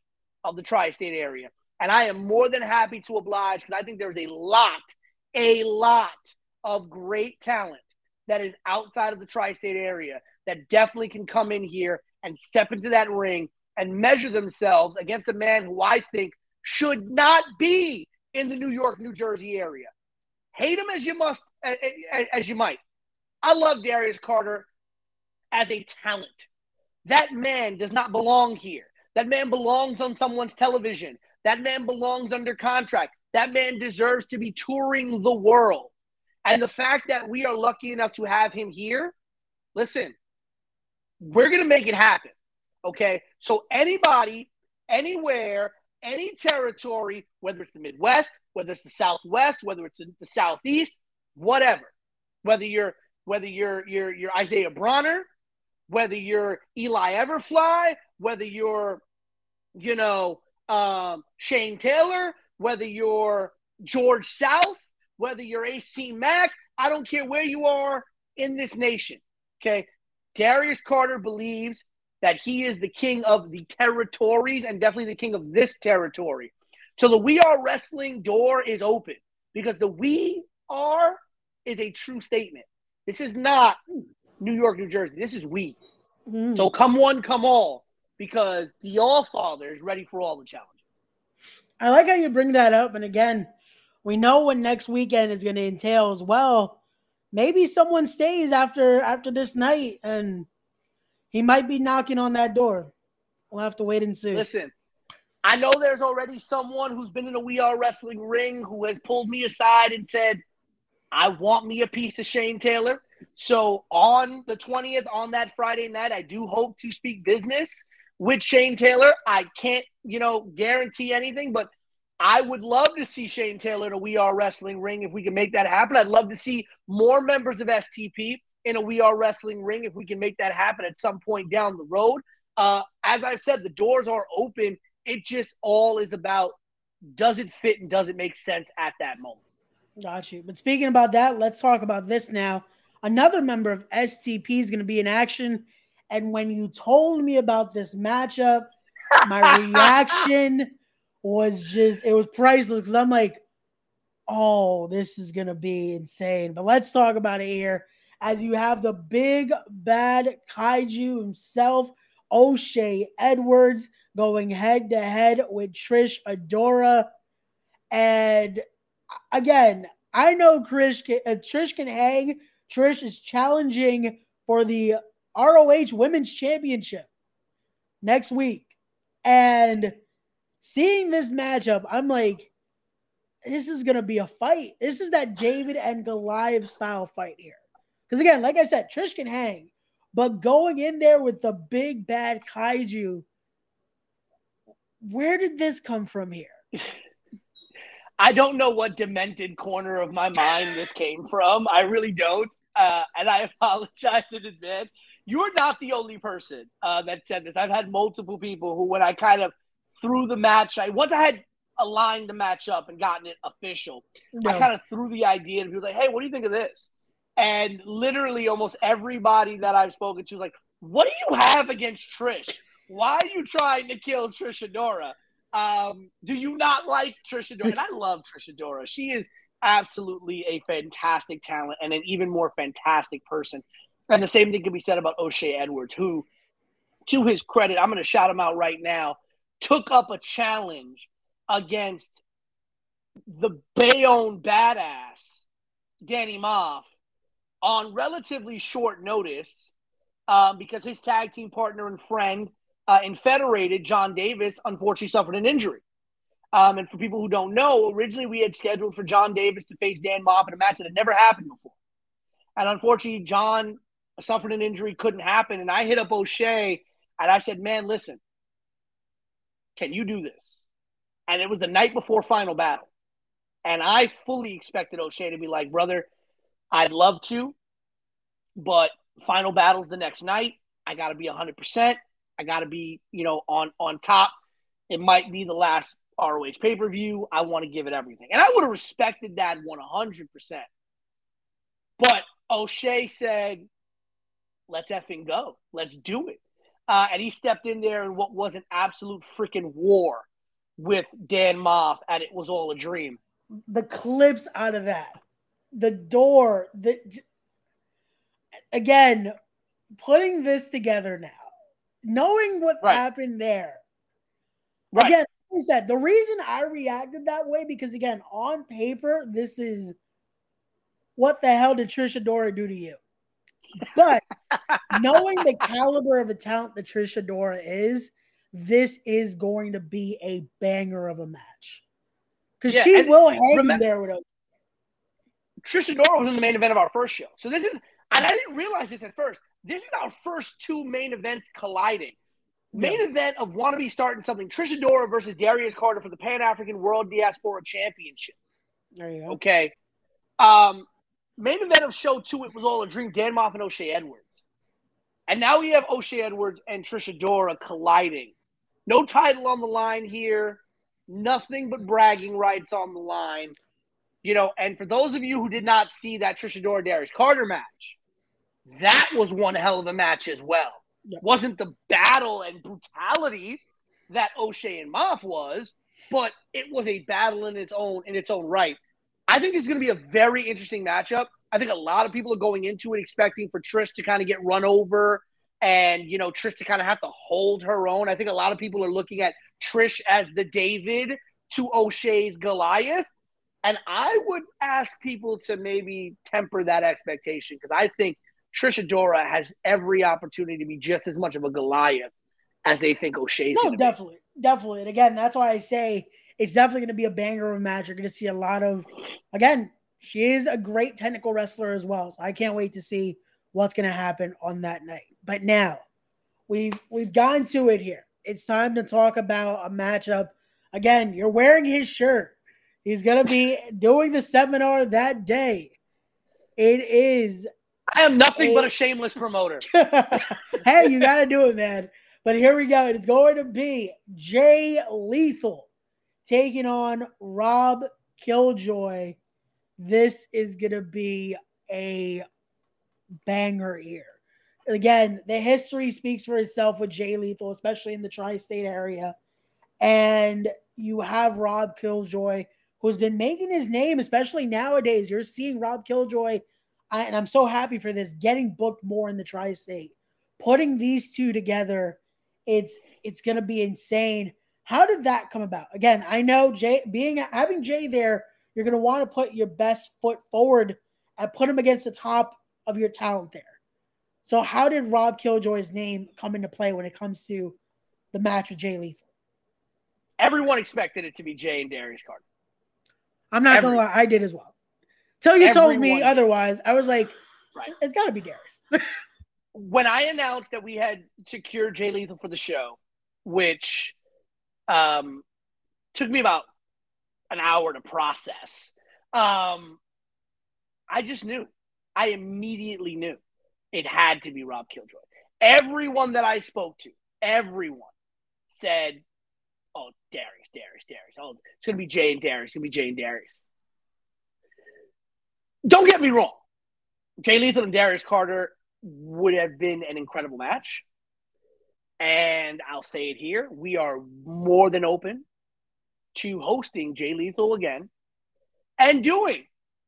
B: of the tri state area. And I am more than happy to oblige because I think there's a lot, a lot of great talent that is outside of the tri state area that definitely can come in here and step into that ring and measure themselves against a man who I think should not be in the New York, New Jersey area. Hate him as you must, as you might. I love Darius Carter as a talent. That man does not belong here. That man belongs on someone's television. That man belongs under contract. That man deserves to be touring the world. And the fact that we are lucky enough to have him here, listen, we're going to make it happen. Okay. So, anybody, anywhere, any territory, whether it's the Midwest, whether it's the Southwest, whether it's the Southeast, whatever. Whether you're whether you're you're you're Isaiah Broner, whether you're Eli Everfly, whether you're you know um, Shane Taylor, whether you're George South, whether you're AC Mack, I don't care where you are in this nation. Okay, Darius Carter believes that he is the king of the territories and definitely the king of this territory. So the We Are Wrestling door is open because the We Are is a true statement. This is not New York, New Jersey. This is we. Mm. So come one, come all, because the All Father is ready for all the challenges.
A: I like how you bring that up. And again, we know what next weekend is going to entail as well. Maybe someone stays after after this night, and he might be knocking on that door. We'll have to wait and see.
B: Listen, I know there's already someone who's been in a We Are Wrestling ring who has pulled me aside and said, I want me a piece of Shane Taylor. So on the 20th, on that Friday night, I do hope to speak business with Shane Taylor. I can't, you know, guarantee anything, but I would love to see Shane Taylor in a We Are Wrestling ring if we can make that happen. I'd love to see more members of STP in a We Are Wrestling ring if we can make that happen at some point down the road. Uh, as I've said, the doors are open it just all is about does it fit and does it make sense at that moment.
A: Got you. But speaking about that, let's talk about this now. Another member of STP is going to be in action. And when you told me about this matchup, my <laughs> reaction was just, it was priceless because I'm like, oh, this is going to be insane. But let's talk about it here as you have the big bad kaiju himself, O'Shea Edwards, going head to head with Trish Adora. And again, I know Trish can, uh, Trish can hang. Trish is challenging for the ROH Women's Championship next week. And seeing this matchup, I'm like, this is going to be a fight. This is that David and Goliath style fight here. Because again, like I said, Trish can hang, but going in there with the big bad kaiju where did this come from here?
B: I don't know what demented corner of my mind this came from. I really don't. Uh, and I apologize in advance. You're not the only person uh, that said this. I've had multiple people who, when I kind of threw the match, I once I had aligned the match up and gotten it official, no. I kind of threw the idea and people like, "Hey, what do you think of this?" And literally, almost everybody that I've spoken to is like, "What do you have against Trish? Why are you trying to kill Trish Adora? Um, do you not like Trish Adora? And I love Trish Adora. She is absolutely a fantastic talent and an even more fantastic person. And the same thing can be said about O'Shea Edwards, who, to his credit, I'm going to shout him out right now, took up a challenge against the Bayonne badass, Danny Maff, on relatively short notice um, because his tag team partner and friend uh, in Federated, John Davis, unfortunately suffered an injury. Um, and for people who don't know, originally we had scheduled for John Davis to face Dan Maff in a match that had never happened before. And unfortunately, John suffered an injury, couldn't happen. And I hit up O'Shea and I said, man, listen, can you do this? And it was the night before final battle. And I fully expected O'Shea to be like, brother, I'd love to, but final battle's the next night. I got to be 100%. I got to be, you know, on on top. It might be the last ROH pay per view. I want to give it everything. And I would have respected that 100%. But O'Shea said, let's effing go. Let's do it. Uh, and he stepped in there in what was an absolute freaking war with Dan Maff, and it was all a dream.
A: The clips out of that, the door, the again, putting this together now, knowing what right. happened there. Right. Again, is said, the reason I reacted that way because again, on paper, this is what the hell did Trish Adora do to you? But <laughs> knowing the caliber of a talent that Trish Adora is, this is going to be a banger of a match. Because yeah, she will hang remember, there with a
B: Trish Adora was in the main event of our first show. So this is and I didn't realize this at first. This is our first two main events colliding. Main yeah. event of wannabe starting something. Trish Adora versus Darius Carter for the Pan African World Diaspora Championship.
A: There you go.
B: Okay. Um, main event of show two, it was all a dream. Dan Maff and O'Shea Edwards. And now we have O'Shea Edwards and Trish Adora colliding. No title on the line here. Nothing but bragging rights on the line. You know, and for those of you who did not see that Trish Adora Darius Carter match, that was one hell of a match as well. Yep. Wasn't the battle and brutality that O'Shea and Maff was, but it was a battle in its own in its own right. I think it's going to be a very interesting matchup. I think a lot of people are going into it expecting for Trish to kind of get run over and, you know, Trish to kind of have to hold her own. I think a lot of people are looking at Trish as the David to O'Shea's Goliath. And I would ask people to maybe temper that expectation because I think Trish Adora has every opportunity to be just as much of a Goliath as they think O'Shea's.
A: No, definitely, be. definitely. And again, that's why I say it's definitely going to be a banger of a match. You're going to see a lot of, again, she is a great technical wrestler as well. So I can't wait to see what's going to happen on that night. But now we've we've gotten to it here. It's time to talk about a matchup. Again, you're wearing his shirt. He's going to be doing the seminar that day. It is.
B: I am nothing a, but a shameless promoter. <laughs>
A: hey, you got to do it, man. But here we go. It's going to be Jay Lethal taking on Rob Killjoy. This is going to be a banger here. Again, the history speaks for itself with Jay Lethal, especially in the tri state area. And you have Rob Killjoy, who's been making his name, especially nowadays. You're seeing Rob Killjoy, and I'm so happy for this, getting booked more in the tri state. Putting these two together, it's it's going to be insane. How did that come about? Again, I know Jay being having Jay there, you're going to want to put your best foot forward and put him against the top of your talent there. So, how did Rob Killjoy's name come into play when it comes to the match with Jay Lethal?
B: Everyone expected it to be Jay and Darius Carter.
A: I'm not gonna lie, I did as well. Till you told me otherwise, I was like, right. it's got to be Darius. <laughs>
B: when I announced that we had secured Jay Lethal for the show, which um, took me about an hour to process. Um, I just knew. I immediately knew it had to be Rob Killjoy. Everyone that I spoke to, everyone said, "Oh, Darius, Darius, Darius. Oh, it's gonna be Jay and Darius. It's gonna be Jay and Darius." Don't get me wrong. Jay Lethal and Darius Carter would have been an incredible match. And I'll say it here we are more than open to hosting Jay Lethal again and doing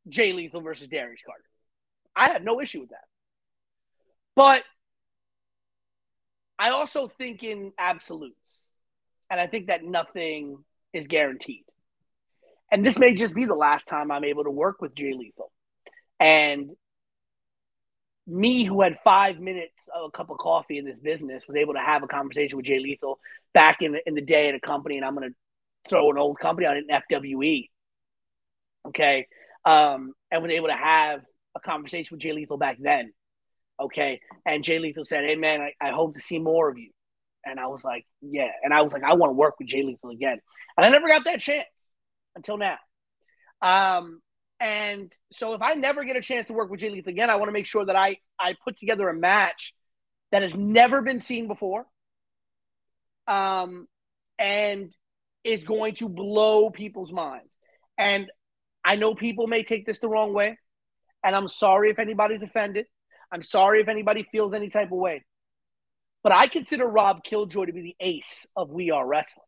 B: Jay Lethal versus Darius Carter. I have no issue with that. But I also think in absolutes. And I think that nothing is guaranteed. And this may just be the last time I'm able to work with Jay Lethal. And me, who had five minutes of a cup of coffee in this business, was able to have a conversation with Jay Lethal back in the, in the day at a company. And I'm going to throw an old company on an FWE. Okay. Um, and was able to have a conversation with Jay Lethal back then. Okay. And Jay Lethal said, Hey, man, I, I hope to see more of you. And I was like, Yeah. And I was like, I want to work with Jay Lethal again. And I never got that chance until now. Um, and so if I never get a chance to work with Jay Lethal again, I want to make sure that I, I put together a match that has never been seen before. Um, and is going to blow people's minds. And I know people may take this the wrong way. And I'm sorry if anybody's offended. I'm sorry if anybody feels any type of way. But I consider Rob Killjoy to be the ace of We Are Wrestling.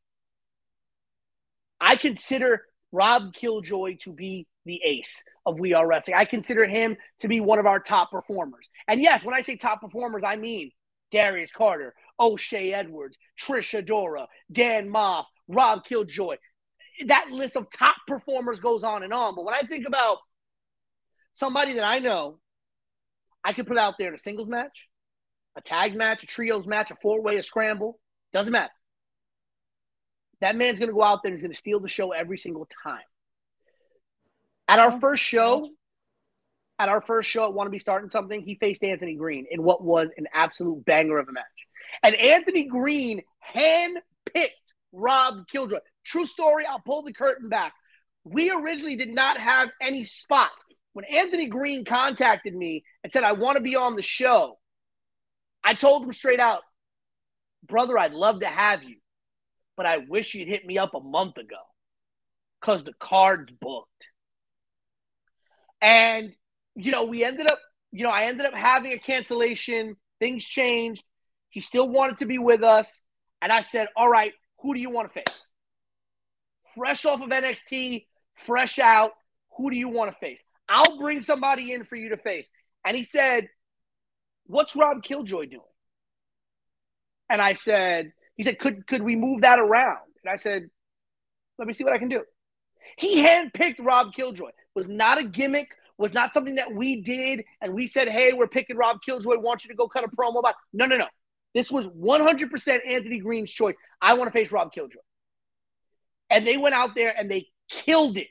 B: I consider Rob Killjoy to be the ace of We Are Wrestling. I consider him to be one of our top performers. And yes, when I say top performers, I mean Darius Carter, O'Shay Edwards, Trish Adora, Dan Maff, Rob Killjoy. That list of top performers goes on and on. But when I think about somebody that I know I could put out there in a singles match, a tag match, a trios match, a four way, a scramble, doesn't matter. That man's going to go out there and he's going to steal the show every single time. At our oh, first show, at our first show at Wanna Be Starting Something, he faced Anthony Green in what was an absolute banger of a match. And Anthony Green handpicked Rob Killjoy. True story, I'll pull the curtain back. We originally did not have any spots. When Anthony Green contacted me and said, I want to be on the show, I told him straight out, brother, I'd love to have you, but I wish you'd hit me up a month ago because the card's booked. And, you know, we ended up, you know, I ended up having a cancellation. Things changed. He still wanted to be with us. And I said, all right, who do you want to face? Fresh off of NXT, fresh out, who do you want to face? I'll bring somebody in for you to face. And he said, What's Rob Killjoy doing? And I said, He said, Could could we move that around? And I said, Let me see what I can do. He handpicked Rob Killjoy. Was not a gimmick, was not something that we did and we said, Hey, we're picking Rob Killjoy, want you to go cut a promo about. No, no, no. This was 100% Anthony Green's choice. I want to face Rob Killjoy. And they went out there and they killed it.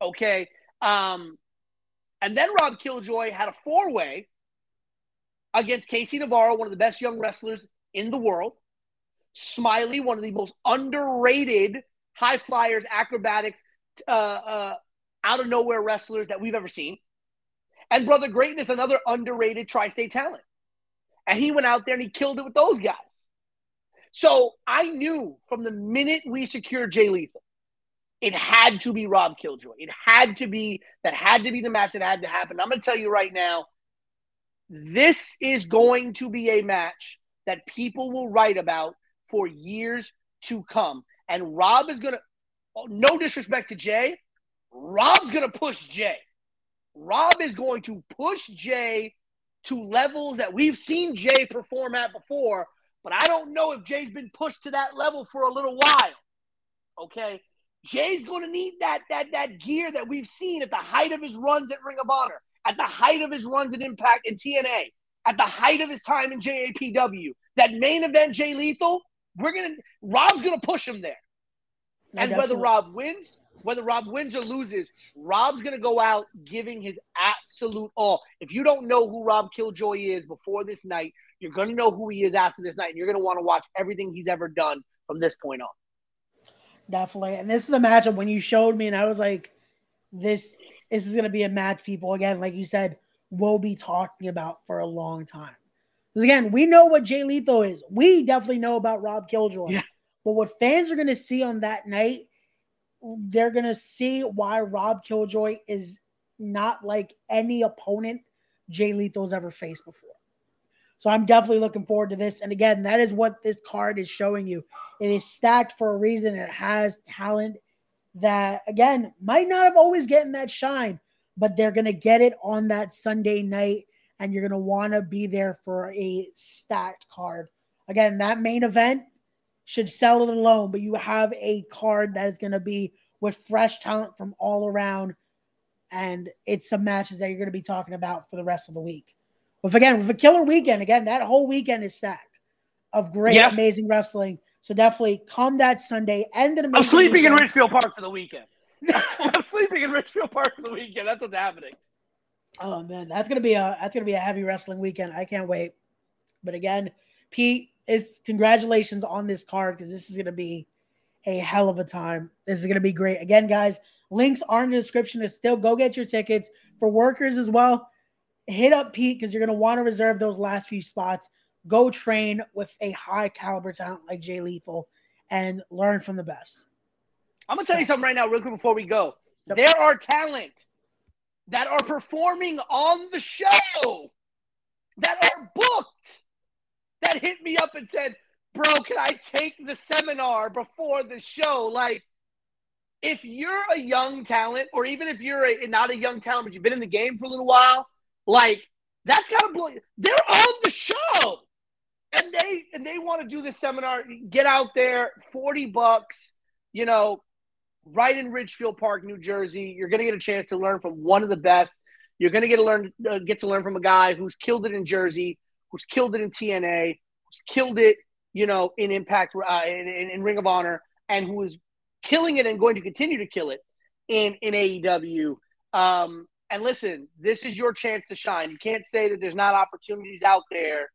B: Okay. Um, and then Rob Killjoy had a four way against KC Navarro, one of the best young wrestlers in the world. Smiley, one of the most underrated high flyers, acrobatics, uh, uh, out of nowhere wrestlers that we've ever seen. And Brother Greatness, another underrated tri state talent. And he went out there and he killed it with those guys. So I knew from the minute we secured Jay Lethal it had to be Rob Killjoy. It had to be that had to be the match that had to happen. I'm going to tell you right now, this is going to be a match that people will write about for years to come. And Rob is going to, no disrespect to Jay, Rob's going to push Jay. Rob is going to push Jay to levels that we've seen Jay perform at before, but I don't know if Jay's been pushed to that level for a little while. Okay. Jay's going to need that that that gear that we've seen at the height of his runs at Ring of Honor, at the height of his runs in Impact in TNA, at the height of his time in JAPW. That main event, Jay Lethal, we're gonna Rob's gonna push him there. No, and definitely. whether Rob wins, whether Rob wins or loses, Rob's gonna go out giving his absolute all. If you don't know who Rob Killjoy is before this night, you're gonna know who he is after this night, and you're gonna want to watch everything he's ever done from this point on.
A: Definitely. And this is a matchup when you showed me, and I was like, this this is gonna be a match people again, like you said, we'll be talking about for a long time. Because again, we know what Jay Lethal is. We definitely know about Rob Killjoy. Yeah. But what fans are gonna see on that night, they're gonna see why Rob Killjoy is not like any opponent Jay Lethal's ever faced before. So I'm definitely looking forward to this. And again, that is what this card is showing you. It is stacked for a reason. It has talent that, again, might not have always gotten that shine, but they're going to get it on that Sunday night. And you're going to want to be there for a stacked card. Again, that main event should sell it alone, but you have a card that is going to be with fresh talent from all around. And it's some matches that you're going to be talking about for the rest of the week. But again, with a killer weekend, again, that whole weekend is stacked of great, amazing wrestling. So definitely come that Sunday. End
B: I'm sleeping weekend. in Ridgefield Park for the weekend. <laughs> I'm sleeping in Ridgefield Park for the weekend. That's what's happening.
A: Oh man, that's gonna be a that's gonna be a heavy wrestling weekend. I can't wait. But again, Pete is congratulations on this card because this is gonna be a hell of a time. This is gonna be great. Again, guys, links are in the description. To still go get your tickets for workers as well hit up Pete because you're going to want to reserve those last few spots. Go train with a high caliber talent like Jay Lethal and learn from the best.
B: I'm to so, tell you something right now, real quick, before we go. Yep. There are talent that are performing on the show that are booked that hit me up and said, Bro, can I take the seminar before the show? Like, if you're a young talent, or even if you're a, not a young talent, but you've been in the game for a little while, like that's gotta blow. They're on the show, and they and they want to do this seminar. Get out there, forty bucks. You know, right in Ridgefield Park, New Jersey. You're gonna get a chance to learn from one of the best. You're gonna get to learn uh, get to learn from a guy who's killed it in Jersey, who's killed it in TNA, who's killed it, you know, in Impact, uh, in, in, in Ring of Honor, and who is killing it and going to continue to kill it in in AEW. Um, and listen, this is your chance to shine. You can't say that there's not opportunities out there.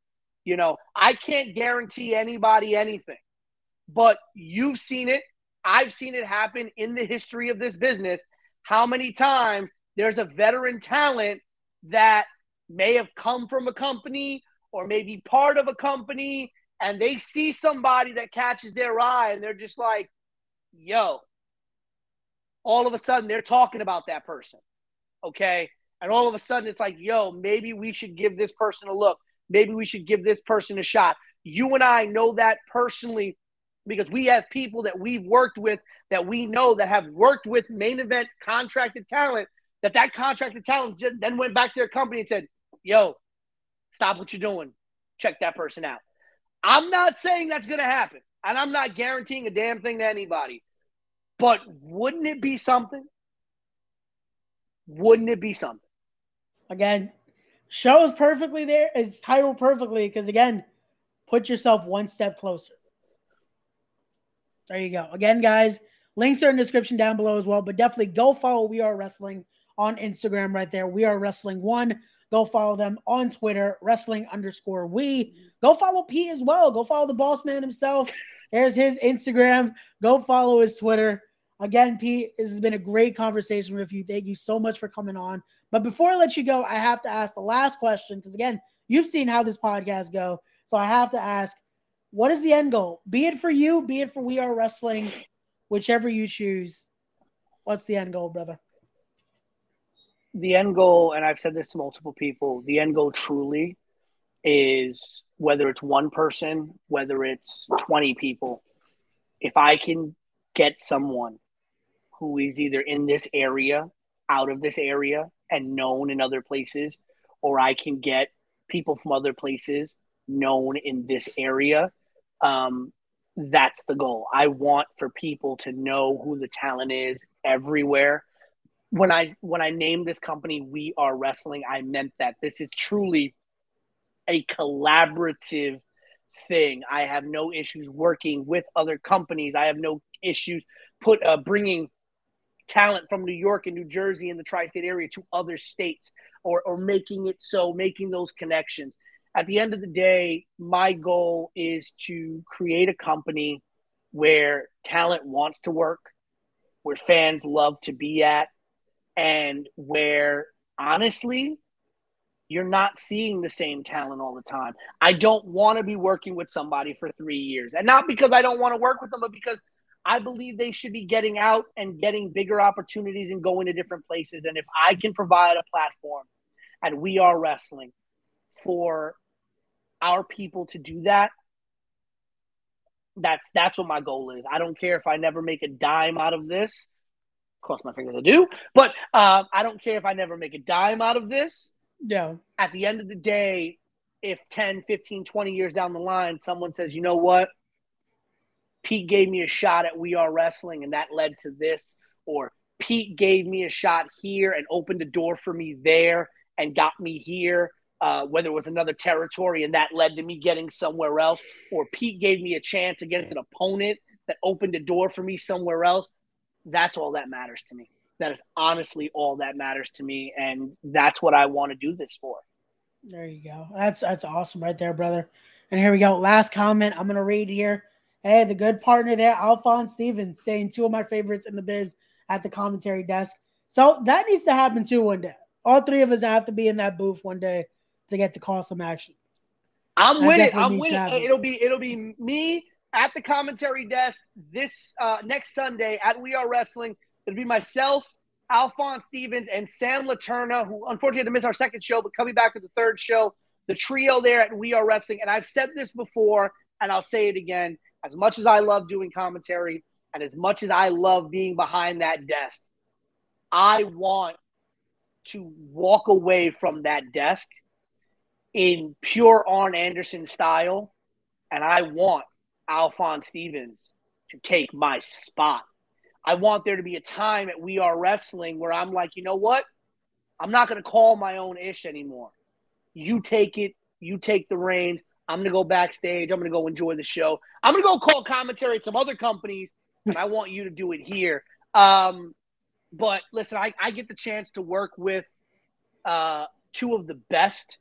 B: You know, I can't guarantee anybody anything, but you've seen it. I've seen it happen in the history of this business. How many times there's a veteran talent that may have come from a company or maybe part of a company and they see somebody that catches their eye and they're just like, yo, all of a sudden they're talking about that person okay? And all of a sudden it's like, yo, maybe we should give this person a look. Maybe we should give this person a shot. You and I know that personally because we have people that we've worked with that we know that have worked with main event contracted talent that that contracted talent then went back to their company and said, yo, stop what you're doing. Check that person out. I'm not saying that's going to happen. And I'm not guaranteeing a damn thing to anybody. But wouldn't it be something wouldn't it be something?
A: Again, shows perfectly there. It's titled perfectly because again, put yourself one step closer. There you go. Again, guys, links are in the description down below as well. But definitely go follow We Are Wrestling on Instagram right there. We Are Wrestling One. Go follow them on Twitter, wrestling underscore we. Go follow Pete as well. Go follow the boss man himself. There's his Instagram. Go follow his Twitter. Again, Pete, this has been a great conversation with you. Thank you so much for coming on. But before I let you go, I have to ask the last question because, again, you've seen how this podcast go. So I have to ask, what is the end goal? Be it for you, be it for We Are Wrestling, whichever you choose. What's the end goal, brother?
B: The end goal, and I've said this to multiple people, the end goal truly is whether it's one person, whether it's 20 people, if I can get someone who is either in this area, out of this area, and known in other places, or I can get people from other places known in this area. Um, that's the goal. I want for people to know who the talent is everywhere. When I when I named this company We Are Wrestling, I meant that this is truly a collaborative thing. I have no issues working with other companies. I have no issues put uh, bringing talent from New York and New Jersey and the tri-state area to other states or or making it so making those connections. At the end of the day, my goal is to create a company where talent wants to work, where fans love to be at, and where honestly, you're not seeing the same talent all the time. I don't want to be working with somebody for three years. And not because I don't want to work with them, but because I believe they should be getting out and getting bigger opportunities and going to different places. And if I can provide a platform and we are wrestling for our people to do that, that's that's what my goal is. I don't care if I never make a dime out of this. Cross my fingers, I do. But uh, I don't care if I never make a dime out of this.
A: Yeah.
B: At the end of the day, if 10, 15, 20 years down the line, someone says, you know what? Pete gave me a shot at We Are Wrestling and that led to this, or Pete gave me a shot here and opened a door for me there and got me here uh, whether it was another territory and that led to me getting somewhere else, or Pete gave me a chance against an opponent that opened a door for me somewhere else. That's all that matters to me. That is honestly all that matters to me, and that's what I want to do this for.
A: There you go. That's that's awesome right there, brother. And here we go. Last comment I'm gonna read here. Hey, the good partner there, Alphonse Stevens, saying two of my favorites in the biz at the commentary desk. So that needs to happen too one day. All three of us have to be in that booth one day to get to call some action.
B: I'm that with it. I'm with it. It'll be it'll be me at the commentary desk this uh, next Sunday at We Are Wrestling. It'll be myself, Alphonse Stevens, and Sam Laterna, who unfortunately had to miss our second show, but coming back to the third show. The trio there at We Are Wrestling, and I've said this before, and I'll say it again. As much as I love doing commentary, and as much as I love being behind that desk, I want to walk away from that desk in pure Arn Anderson style, and I want Alphonse Stevens to take my spot. I want there to be a time at We Are Wrestling where I'm like, you know what? I'm not going to call my own ish anymore. You take it, you take the reins. I'm to go backstage. I'm to go enjoy the show. I'm to go call commentary at some other companies, and I want you to do it here. Um, but listen, I, I get the chance to work with uh, two of the best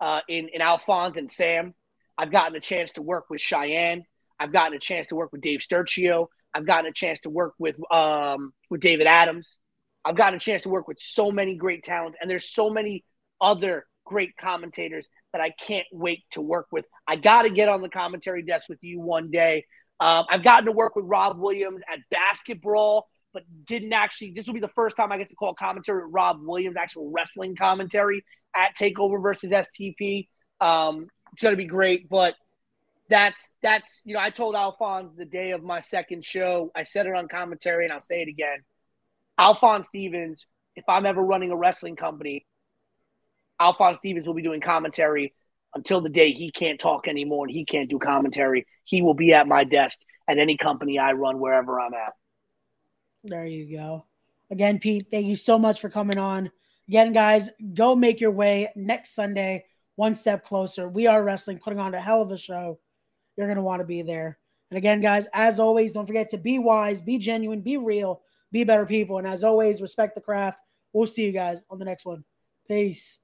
B: uh, in in Alphonse and Sam. I've gotten a chance to work with Cheyenne. I've gotten a chance to work with Dave Sturcio. I've gotten a chance to work with um, with David Adams. I've gotten a chance to work with so many great talents, and there's so many other great commentators that I can't wait to work with. I got to get on the commentary desk with you one day. Um, I've gotten to work with Rob Williams at Basketball, but didn't actually. This will be the first time I get to call commentary with Rob Williams, actual wrestling commentary at Takeover versus STP. Um, it's going to be great, but that's that's you know I told Alphonse the day of my second show. I said it on commentary, and I'll say it again. Alphonse Stevens, if I'm ever running a wrestling company, Alphonse Stevens will be doing commentary until the day he can't talk anymore and he can't do commentary. He will be at my desk at any company I run wherever I'm at.
A: There you go. Again, Pete, thank you so much for coming on. Again, guys, go make your way next Sunday, one step closer. We are wrestling, putting on a hell of a show. You're going to want to be there. And again, guys, as always, don't forget to be wise, be genuine, be real, be better people. And as always, respect the craft. We'll see you guys on the next one. Peace.